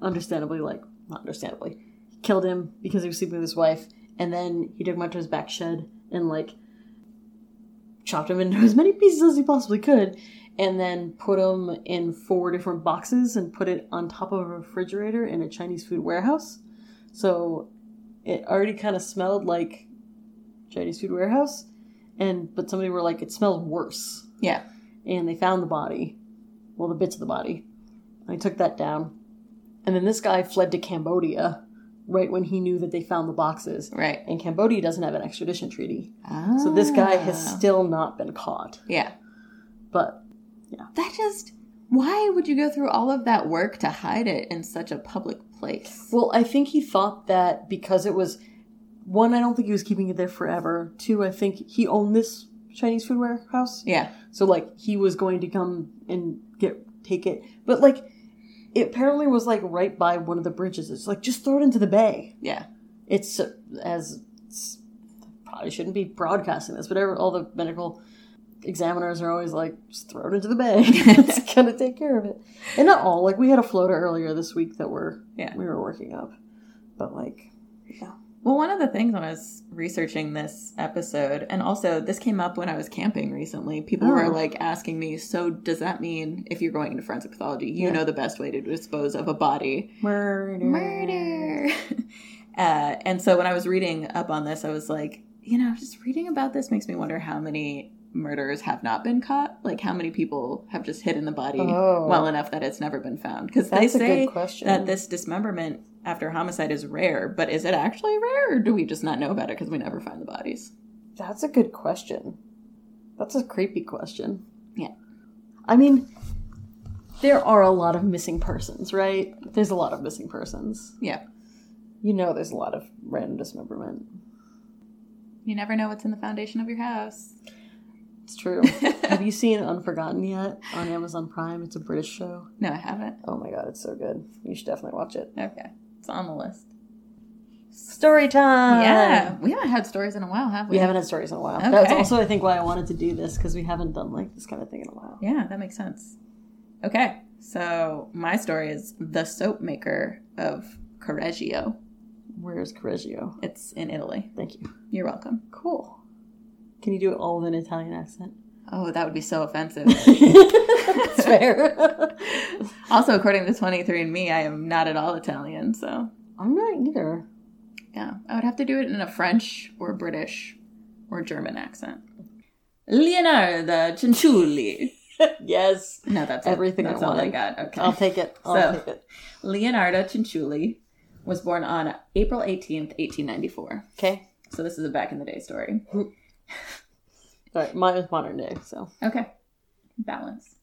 understandably like not understandably killed him because he was sleeping with his wife and then he took him out to his back shed and like chopped him into as many pieces as he possibly could and then put him in four different boxes and put it on top of a refrigerator in a Chinese food warehouse. So it already kind of smelled like Chinese food warehouse, and but somebody were like, it smells worse, yeah. and they found the body, well, the bits of the body. I took that down, and then this guy fled to Cambodia right when he knew that they found the boxes. Right. And Cambodia doesn't have an extradition treaty, so this guy has Ah. still not been caught. Yeah. But yeah. That just. Why would you go through all of that work to hide it in such a public place? Well, I think he thought that because it was one, I don't think he was keeping it there forever. Two, I think he owned this Chinese food warehouse. Yeah. So like he was going to come and get take it. But like It apparently was like right by one of the bridges. It's like just throw it into the bay. Yeah. It's uh, as it's, probably shouldn't be broadcasting this, but every, all the medical examiners are always like, just throw it into the bay. it's gonna take care of it. And not all. Like we had a floater earlier this week that we're Yeah. we were working up, but like yeah. Well, one of the things when I was researching this episode, and also this came up when I was camping recently, people Oh. were like asking me, so does that mean if you're going into forensic pathology, you Yeah. know the best way to dispose of a body? Murder. Murder. uh, and so when I was reading up on this, I was like, you know, just reading about this makes me wonder how many murderers have not been caught. Like how many people have just hidden the body Oh. well enough that it's never been found. Because they say that this dismemberment after homicide is rare, but is it actually rare, or do we just not know about it because we never find the bodies? That's a good question. That's a creepy question. Yeah. I mean, there are a lot of missing persons, right? There's a lot of missing persons. Yeah, You know, there's a lot of random dismemberment. you never know what's in the foundation of your house. It's true. Have you seen Unforgotten yet on Amazon Prime? It's a British show. No, I haven't. Oh my god, it's so good. You should definitely watch it. Okay, it's on the list. Story time! yeah, we haven't had stories in a while, have we? We haven't had stories in a while. That's also, I think, why I wanted to do this, because we haven't done like this kind of thing in a while. Yeah, that makes sense. Okay, so my story is the soap maker of Correggio. Where's Correggio? It's in Italy. Thank you. You're welcome. Cool. Can you do it all with an Italian accent? Oh, that would be so offensive. That's fair. also, according to 23andMe, I am not at all Italian, so I'm not either. yeah, I would have to do it in a French or British or German accent. Leonardo Cianciulli. yes. No, that's Everything I That's all I got. Okay. I'll take it. I'll So- take it. Leonardo Cianciulli was born on April 18th, 1894. Okay. So this is a back in the day story. All right. Mine is modern day, so. Okay. Balance.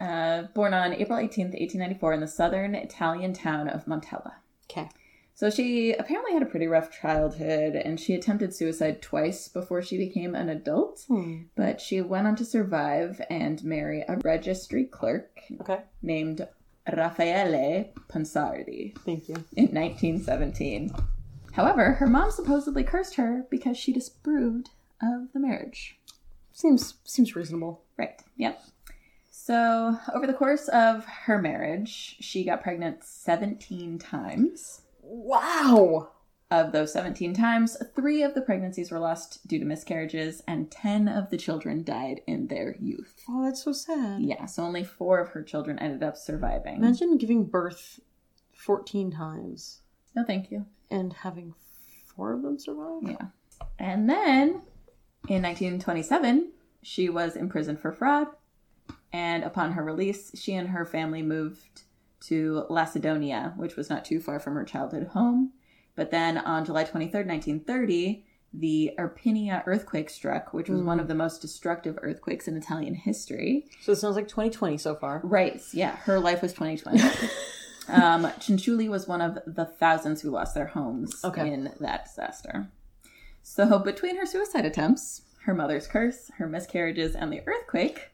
Uh, born on April 18th, 1894, in the southern Italian town of Montella. Okay. So she apparently had a pretty rough childhood and she attempted suicide twice before she became an adult, Hmm. but she went on to survive and marry a registry clerk Okay. named Raffaele Pansardi Thank you. in 1917. However, her mom supposedly cursed her because she disapproved of the marriage. Seems seems reasonable. Right. Yep. So, over the course of her marriage, she got pregnant 17 times. Wow. Of those 17 times, three of the pregnancies were lost due to miscarriages, and 10 of the children died in their youth. Oh, that's so sad. Yeah, so only four of her children ended up surviving. Imagine giving birth 14 times No, thank you. And having four of them survive. Yeah. And then in 1927, she was imprisoned for fraud. And upon her release, she and her family moved to Lacedonia, which was not too far from her childhood home. But then on July 23rd, 1930, the Irpinia earthquake struck, which was one mm. of the most destructive earthquakes in Italian history. So it sounds like 2020 so far. Right. Yeah. Her life was 2020. um, Cianciulli was one of the thousands who lost their homes Okay. in that disaster. So, between her suicide attempts, her mother's curse, her miscarriages, and the earthquake,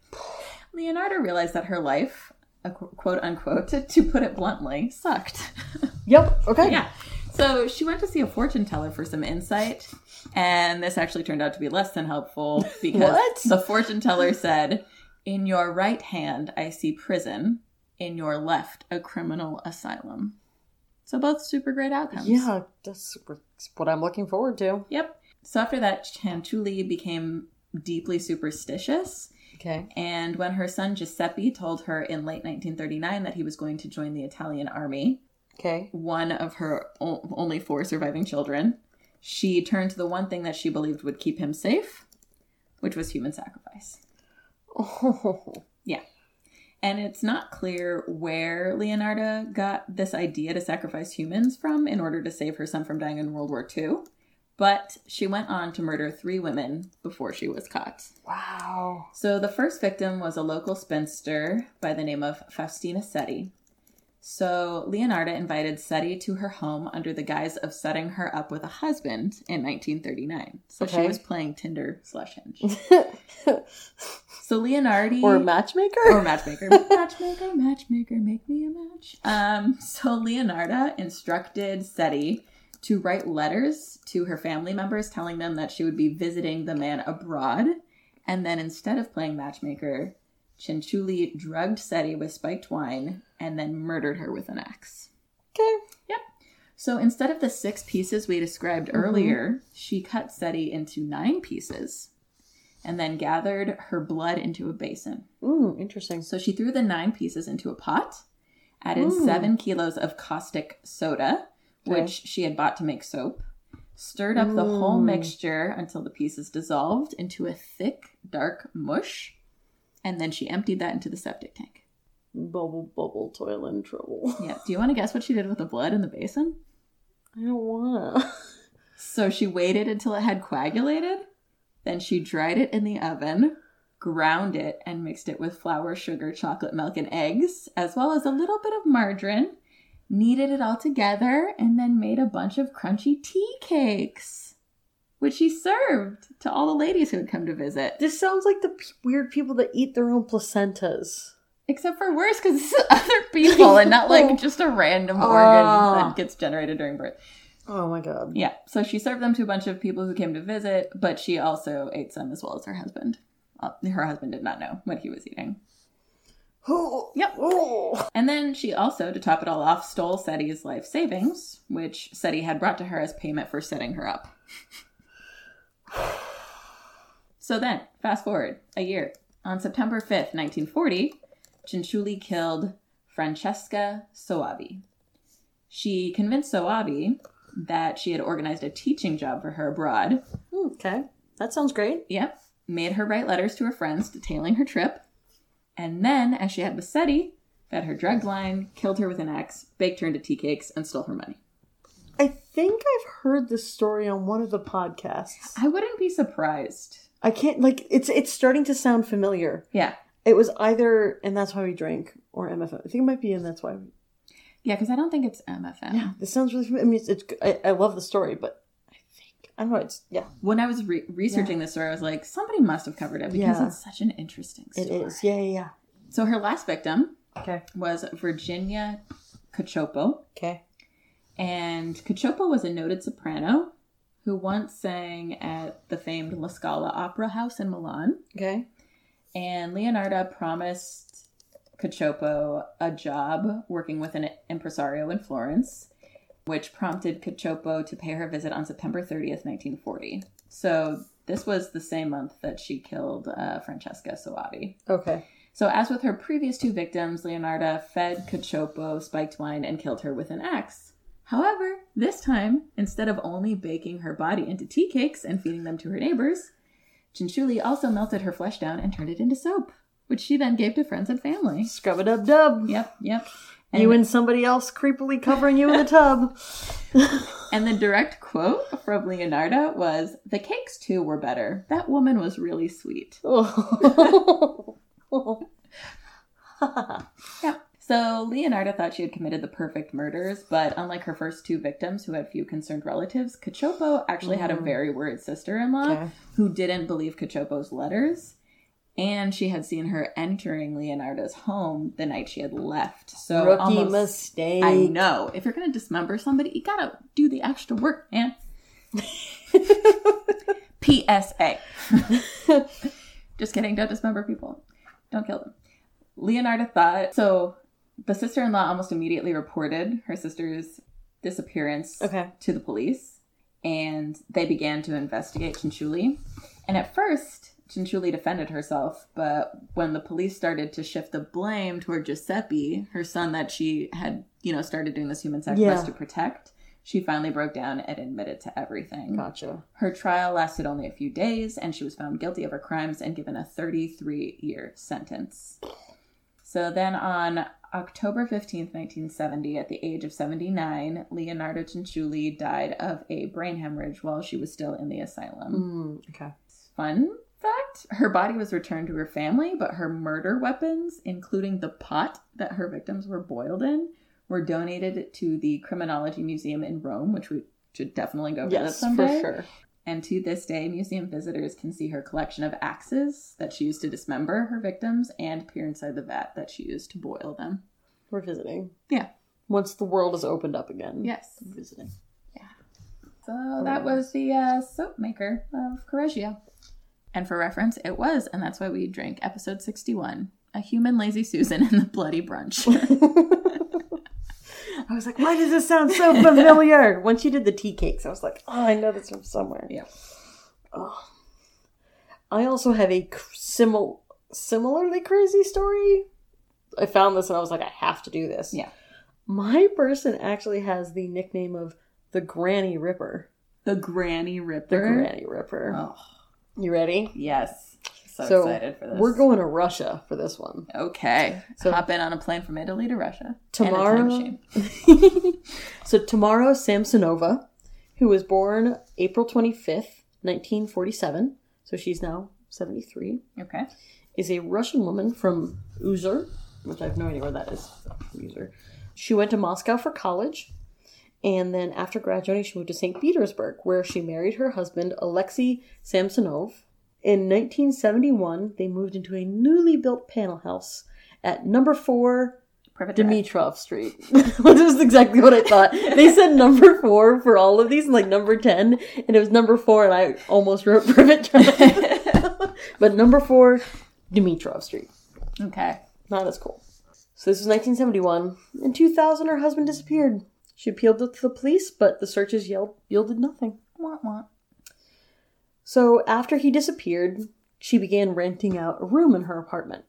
Leonardo realized that her life, quote unquote, to, to put it bluntly, sucked. Yep. Okay. yeah. So she went to see a fortune teller for some insight, and this actually turned out to be less than helpful because the fortune teller said, In your right hand, I see prison, in your left, a criminal asylum. So both super great outcomes. Yeah, that's super, what I'm looking forward to. Yep. So after that, Cianciulli became deeply superstitious. Okay. And when her son Giuseppe told her in late 1939 that he was going to join the Italian army, Okay. one of her only four surviving children, she turned to the one thing that she believed would keep him safe, which was human sacrifice. Oh. Yeah. And it's not clear where Leonardo got this idea to sacrifice humans from in order to save her son from dying in World War II, but she went on to murder three women before she was caught. Wow. So the first victim was a local spinster by the name of Faustina Setti. So Leonardo invited Setti to her home under the guise of setting her up with a husband in 1939. So she was playing Tinder slash Hinge. So Leonardi Or matchmaker? or matchmaker, matchmaker, matchmaker, make me a match. Um, so Leonarda instructed Setti to write letters to her family members, telling them that she would be visiting the man abroad, and then instead of playing matchmaker, Cianciulli drugged Setti with spiked wine and then murdered her with an axe. okay. Yep. So instead of the six pieces we described earlier, she cut Setti into nine pieces and then gathered her blood into a basin. Mm, interesting. So she threw the nine pieces into a pot, added Mm. seven kilos of caustic soda, Okay. which she had bought to make soap, stirred up the whole mixture until the pieces dissolved into a thick, dark mush, and then she emptied that into the septic tank. Bubble, bubble, toil and trouble. Yeah. Do you want to guess what she did with the blood in the basin? I don't wanna. So she waited until it had coagulated, then she dried it in the oven, ground it, and mixed it with flour, sugar, chocolate milk, and eggs, as well as a little bit of margarine, kneaded it all together, and then made a bunch of crunchy tea cakes, which she served to all the ladies who had come to visit. This sounds like the p- weird people that eat their own placentas. Except for worse, because it's other people and not like just a random organ Ah. that gets generated during birth. Oh my god. Yeah, so she served them to a bunch of people who came to visit, but she also ate some as well as her husband. Uh, her husband did not know what he was eating. Oh. Yep. Oh. And then she also, to top it all off, stole Setti's life savings, which Setti had brought to her as payment for setting her up. so then, fast forward a year. On September 5th, 1940, Cianciulli killed Francesca Soavi. She convinced Soavi that she had organized a teaching job for her abroad. Okay. That sounds great. Yep. Made her write letters to her friends detailing her trip. And then, as she had with Setti, fed her drugged line, killed her with an axe, baked her into tea cakes, and stole her money. I think I've heard this story on one of the podcasts. I wouldn't be surprised. I can't like it's it's starting to sound familiar. Yeah. It was either and that's why we drink or MFM. I think it might be and that's why. We, Yeah, because I don't think it's MFM. yeah, this sounds really. familiar. I mean, it's, it's I, I love the story, but I think I don't know. It's yeah, When I was re- researching this story, I was like, somebody must have covered it because Yeah. it's such an interesting story. it is. Yeah, yeah, yeah. So her last victim Okay. was Virginia Cacioppo. Okay. And Cacioppo was a noted soprano who once sang at the famed La Scala Opera House in Milan. Okay. And Leonardo promised Cacioppo a job working with an impresario in Florence, which prompted Cacioppo to pay her visit on September 30th, 1940. So this was the same month that she killed uh, Francesca Soavi. Okay. So, as with her previous two victims, Leonarda fed Cacioppo spiked wine and killed her with an axe. However, this time, instead of only baking her body into tea cakes and feeding them to her neighbors, Cianciulli also melted her flesh down and turned it into soap, which she then gave to friends and family. Scrub a dub dub. Yep, yep. You and somebody else creepily covering you in the tub. and the direct quote from Leonardo was, The cakes too were better. That woman was really sweet. Yeah. So Leonarda thought she had committed the perfect murders, but unlike her first two victims who had few concerned relatives, Cacioppo actually had a mm-hmm. very worried sister-in-law Okay. who didn't believe Cacioppo's letters. And she had seen her entering Leonardo's home the night she had left. So Rookie almost, mistake. I know. If you're gonna dismember somebody, you gotta do the extra work, man. PSA. Just kidding. Don't dismember people. Don't kill them. Leonardo thought so. The sister in law almost immediately reported her sister's disappearance Okay. to the police, and they began to investigate Cianciulli. And at first, Cianciulli defended herself, but when the police started to shift the blame toward Giuseppe, her son that she had, you know, started doing this human sacrifice Yeah. to protect, she finally broke down and admitted to everything. Gotcha. Her trial lasted only a few days, and she was found guilty of her crimes and given a 33 year sentence. So then on October 15th, 1970, at the age of 79, Leonardo Cianciulli died of a brain hemorrhage while she was still in the asylum. Mm, okay. Fun fact her body was returned to her family, but her murder weapons, including the pot that her victims were boiled in, were donated to the Criminology Museum in Rome, which we should definitely go visit Yes, someday. for sure. And to this day, museum visitors can see her collection of axes that she used to dismember her victims and peer inside the vat that she used to boil them. We're visiting. Yeah. Once the world is opened up again. Yes. we're visiting. Yeah. So that was the uh, soap maker of Correggio. And for reference, it was, and that's why we drank episode 61 A Human Lazy Susan and the Bloody Brunch. I was like, why does this sound so familiar? Once you did the tea cakes, I was like, oh, I know this from somewhere. Yeah. Oh. I also have a simil- similarly crazy story. I found this and I was like, I have to do this. Yeah. My person actually has the nickname of the Granny Ripper. the Granny Ripper. The Granny Ripper. Oh, You ready? yes. So, So, excited for this. We're going to Russia for this one. Okay. So- Hop in on a plane from Italy to Russia. Tamara- And a time so Tamara Samsonova, who was born April 25th, 1947, so she's now 73, Okay. is a Russian woman from Uzer, which I have no idea where that is. Uzur. She went to Moscow for college, and then after graduating, she moved to St. Petersburg, where she married her husband, Alexei Samsonov. In 1971, they moved into a newly built panel house at number four. Dimitrov Street. Which is exactly what I thought. They said number four for all of these, and like number 10, and it was number four, and I almost wrote Privet Drive. but number four, Dimitrov Street. Okay. Not as cool. So this was 1971. In 2000, her husband disappeared. She appealed to the police, but the searches yelled, yielded nothing. Wah, wah. So after he disappeared, she began renting out a room in her apartment.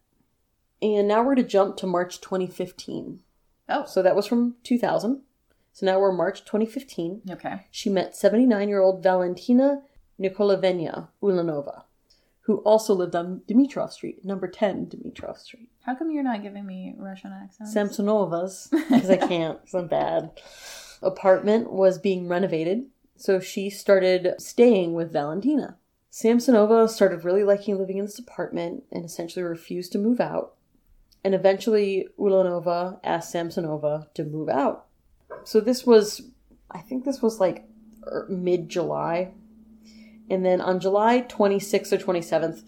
And now we're to jump to March 2015. Oh. So that was from 2000. So now we're March 2015. Okay. She met 79 year old Valentina Nikolavenya Ulanova, who also lived on Dimitrov Street, number 10 Dimitrov Street. How come you're not giving me Russian accents? Samsonova's, because I can't, because I'm bad. Apartment was being renovated, so she started staying with Valentina. Samsonova started really liking living in this apartment and essentially refused to move out. And eventually, Ulanova asked Samsonova to move out. So this was, I think this was like er, mid July. And then on July 26th or 27th,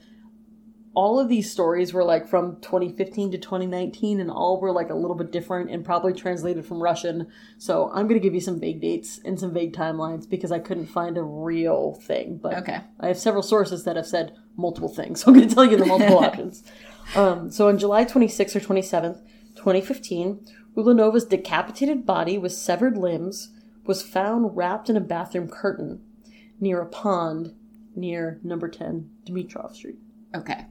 all of these stories were like from 2015 to 2019 and all were like a little bit different and probably translated from Russian. So I'm going to give you some vague dates and some vague timelines because I couldn't find a real thing. But Okay. I have several sources that have said multiple things. So I'm going to tell you the multiple options. Um, so on July 26th or 27th, 2015, Ulanova's decapitated body with severed limbs was found wrapped in a bathroom curtain near a pond near number 10 Dimitrov Street. Okay.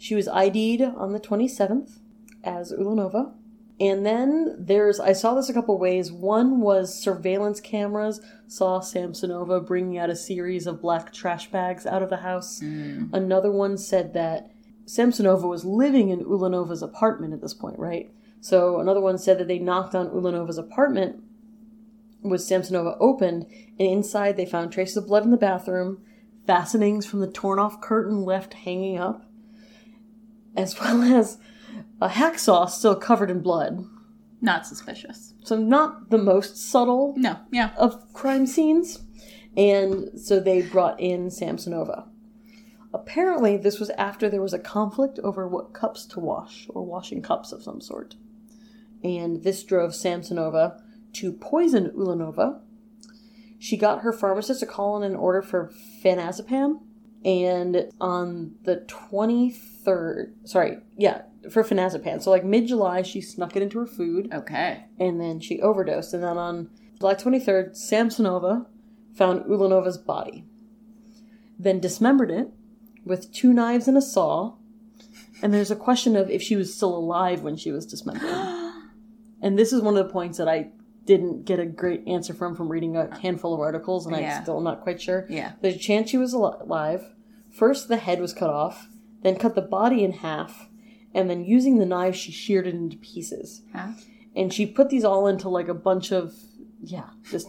She was ID'd on the 27th as Ulanova. And then there's, I saw this a couple ways. One was surveillance cameras saw Samsonova bringing out a series of black trash bags out of the house. Mm. Another one said that Samsonova was living in Ulanova's apartment at this point, right? So another one said that they knocked on Ulanova's apartment, was Samsonova opened, and inside they found traces of blood in the bathroom, fastenings from the torn off curtain left hanging up, as well as a hacksaw still covered in blood. Not suspicious. So not the most subtle No. Yeah. of crime scenes. And so they brought in Samsonova. Apparently, this was after there was a conflict over what cups to wash, or washing cups of some sort. And this drove Samsonova to poison Ulanova. She got her pharmacist to call in an order for phenazepam. And on the 23rd, sorry, yeah, for phenazepam. So, like mid July, she snuck it into her food Okay. and then she overdosed. And then on July 23rd, Samsonova found Ulanova's body, then dismembered it with two knives and a saw. And there's a question of if she was still alive when she was dismembered. and this is one of the points that I didn't get a great answer from from reading a handful of articles, and Yeah. I'm still not quite sure. Yeah. There's a chance she was al- alive. First, the head was cut off, then cut the body in half, and then using the knife, she sheared it into pieces Huh? and she put these all into like a bunch of yeah just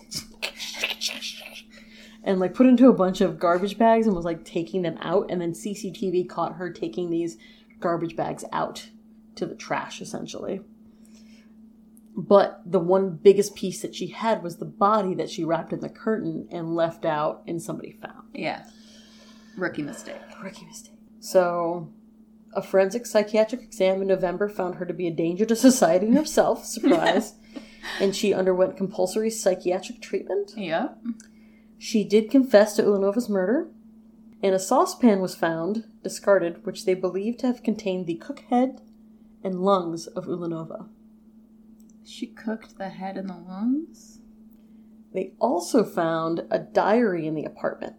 and like put into a bunch of garbage bags and was like taking them out and then cctv caught her taking these garbage bags out to the trash essentially But the one biggest piece that she had was the body that she wrapped in the curtain and left out, and somebody found. Yeah. Rookie mistake. Rookie mistake. So, a forensic psychiatric exam in November found her to be a danger to society and herself. Surprise. and she underwent compulsory psychiatric treatment. Yep. She did confess to Ulanova's murder, and a saucepan was found, discarded, which they believed to have contained the cook head and lungs of Ulanova. She cooked the head and the lungs? They also found a diary in the apartment,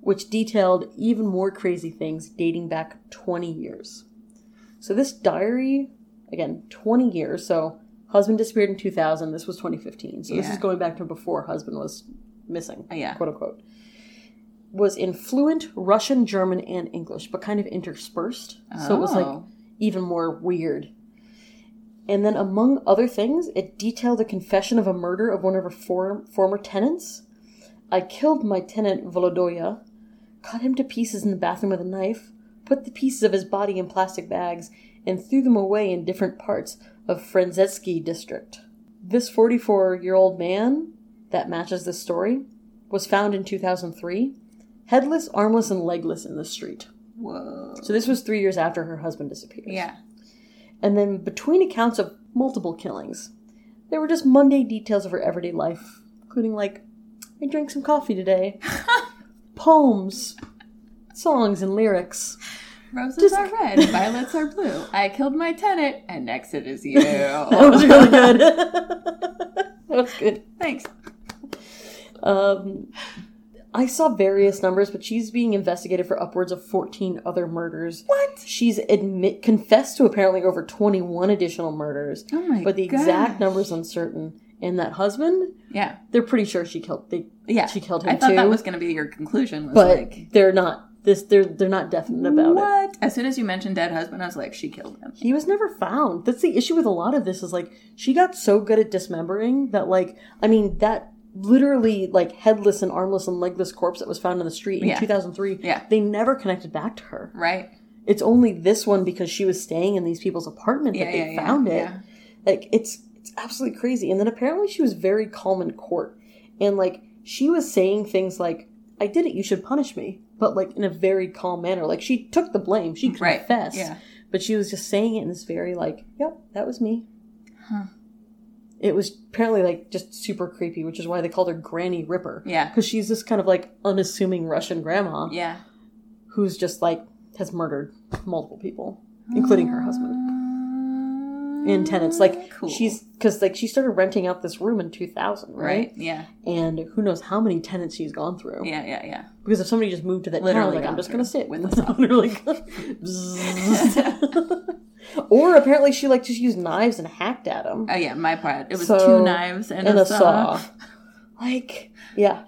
which detailed even more crazy things dating back 20 years. So, this diary, again, 20 years. So, husband disappeared in 2000. This was 2015. So, this is going back to before husband was missing, Oh, yeah. quote unquote. Was in fluent Russian, German, and English, but kind of interspersed. So, it was like Oh. even more weird. And then, among other things, it detailed a confession of a murder of one of her for- former tenants. I killed my tenant Volodoya, cut him to pieces in the bathroom with a knife, put the pieces of his body in plastic bags, and threw them away in different parts of Frunzensky district. This 44 year old man that matches this story was found in 2003, headless, armless, and legless in the street. Whoa. So this was three years after her husband disappeared. Yeah. And then between accounts of multiple killings, there were just mundane details of her everyday life, including like, I drank some coffee today, poems, songs, and lyrics. Roses are red, violets are blue. I killed my tenant, and next it is you. That was really good. that was good. Thanks. Um, I saw various numbers, but she's being investigated for upwards of 14 other murders. What? She's admit confessed to apparently over 21 additional murders, Oh my but the exact gosh. number's uncertain. And that husband, Yeah. they're pretty sure she killed. They, Yeah. she killed him. I thought too, that was going to be your conclusion. Was but like, they're not. This they're they're not definite about it. what? As soon as you mentioned dead husband, I was like, she killed him. He was never found. That's the issue with a lot of this. Is like she got so good at dismembering that like I mean that literally like headless and armless and legless corpse that was found in the street in Yeah. 2003. Yeah. they never connected back to her. Right? It's only this one because she was staying in these people's apartment Yeah, that they yeah, found it. Like it's it's absolutely crazy. And then apparently she was very calm in court, and like she was saying things like, "I did it. You should punish me," but like in a very calm manner. Like she took the blame. She Right. confessed. Yeah. But she was just saying it in this very like, "Yep, that was me." Huh. It was apparently like just super creepy, which is why they called her Granny Ripper. Yeah. Because she's this kind of like unassuming Russian grandma Yeah. who's just like has murdered multiple people, ah. including her husband in tenants. Like mm, Cool. she's because like she started renting out this room in 2000, right? right. Yeah. And who knows how many tenants she's gone through? Yeah. Yeah. Yeah. Because if somebody just moved to that Literally town, like I'm just gonna sit with with a saw. literally or apparently she like just used knives and hacked at him Oh yeah. My part. It was So- two knives and, and a, a saw. saw. Like yeah,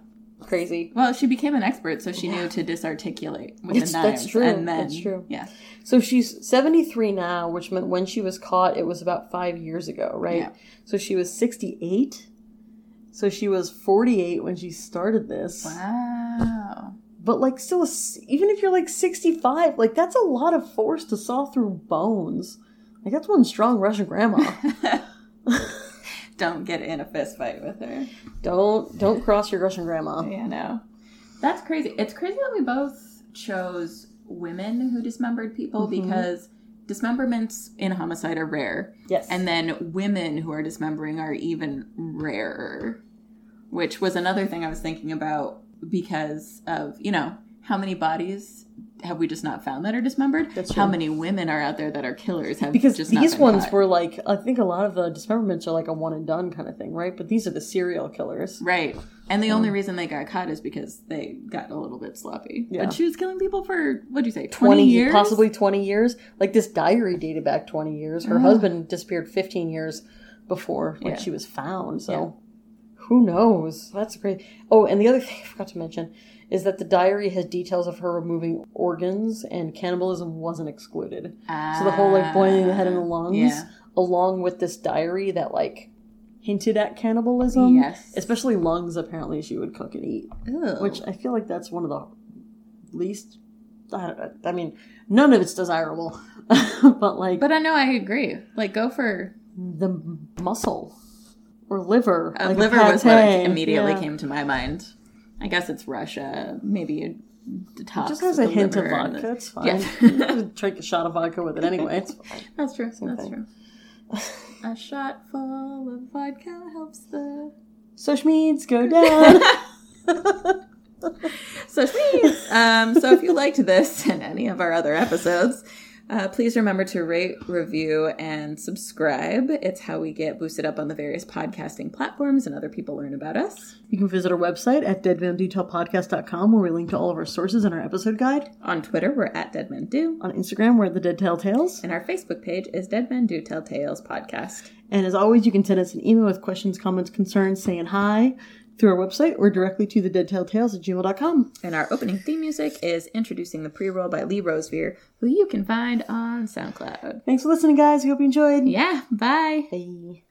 crazy. Well, she became an expert, so she knew to disarticulate with It's- the knives. that's true, And then, that's true. Yeah. So she's 73 now, which meant when she was caught, it was about five years ago, right? Yeah. So she was 68. So she was 48 when she started this. Wow. But like, still, even if you're like 65, like that's a lot of force to saw through bones. Like that's one strong Russian grandma. Don't get in a fist fight with her. don't don't cross your Russian grandma. Yeah, no. That's crazy. It's crazy that we both chose women who dismembered people Mhm. because dismemberments in homicide are rare. Yes. And then women who are dismembering are even rarer, which was another thing I was thinking about because of, you know, how many bodies have we just not found that are dismembered? That's How many women are out there that are killers have because just not these ones caught? were like, I think a lot of the dismemberments are like a one and done kind of thing, right? But these are the serial killers. Right. And the um, only reason they got caught is because they got a little bit sloppy. Yeah. But she was killing people for, what'd you say, 20, 20 years? possibly 20 years like this diary dated back 20 years her husband disappeared 15 years before when Yeah. she was found so Yeah. who knows that's great oh and the other thing i forgot to mention is that the diary has details of her removing organs and cannibalism wasn't excluded so the whole like boiling the head and the lungs Yeah. along with this diary that like hinted at cannibalism Yes. especially lungs apparently she would cook and eat Ew. which I feel like that's one of the least. I, I mean, none of it's desirable, but like, But I know I agree. Like, go for the muscle or liver. Uh, like a liver was what immediately Yeah. came to my mind. I guess it's Russia. Maybe you detox. It just has a hint of vodka. the- It's fine. Yeah. Drink a shot of vodka with it anyway. It's fine. That's true. That's thing. true. A shot full of vodka helps the. So Schmeeds go down. So please, um, so if you liked this and any of our other episodes, uh, please remember to rate, review, and subscribe. It's how we get boosted up on the various podcasting platforms and other people learn about us. you can visit our website at deadmandetailpodcast.com where we link to all of our sources and our episode guide. On Twitter, we're at Dead Men Do, On Instagram, we're at the Dead Tale Tales. and our Facebook page is Dead Men Do Tell Tales Podcast. And as always, you can send us an email with questions, comments, concerns, saying hi through our website or directly to the Dead Tale Tales at gmail.com. And our opening theme music is Introducing the Pre-Roll by Lee Rosevere, who you can find on SoundCloud. Thanks for listening, guys. We hope you enjoyed. Yeah, bye. Bye.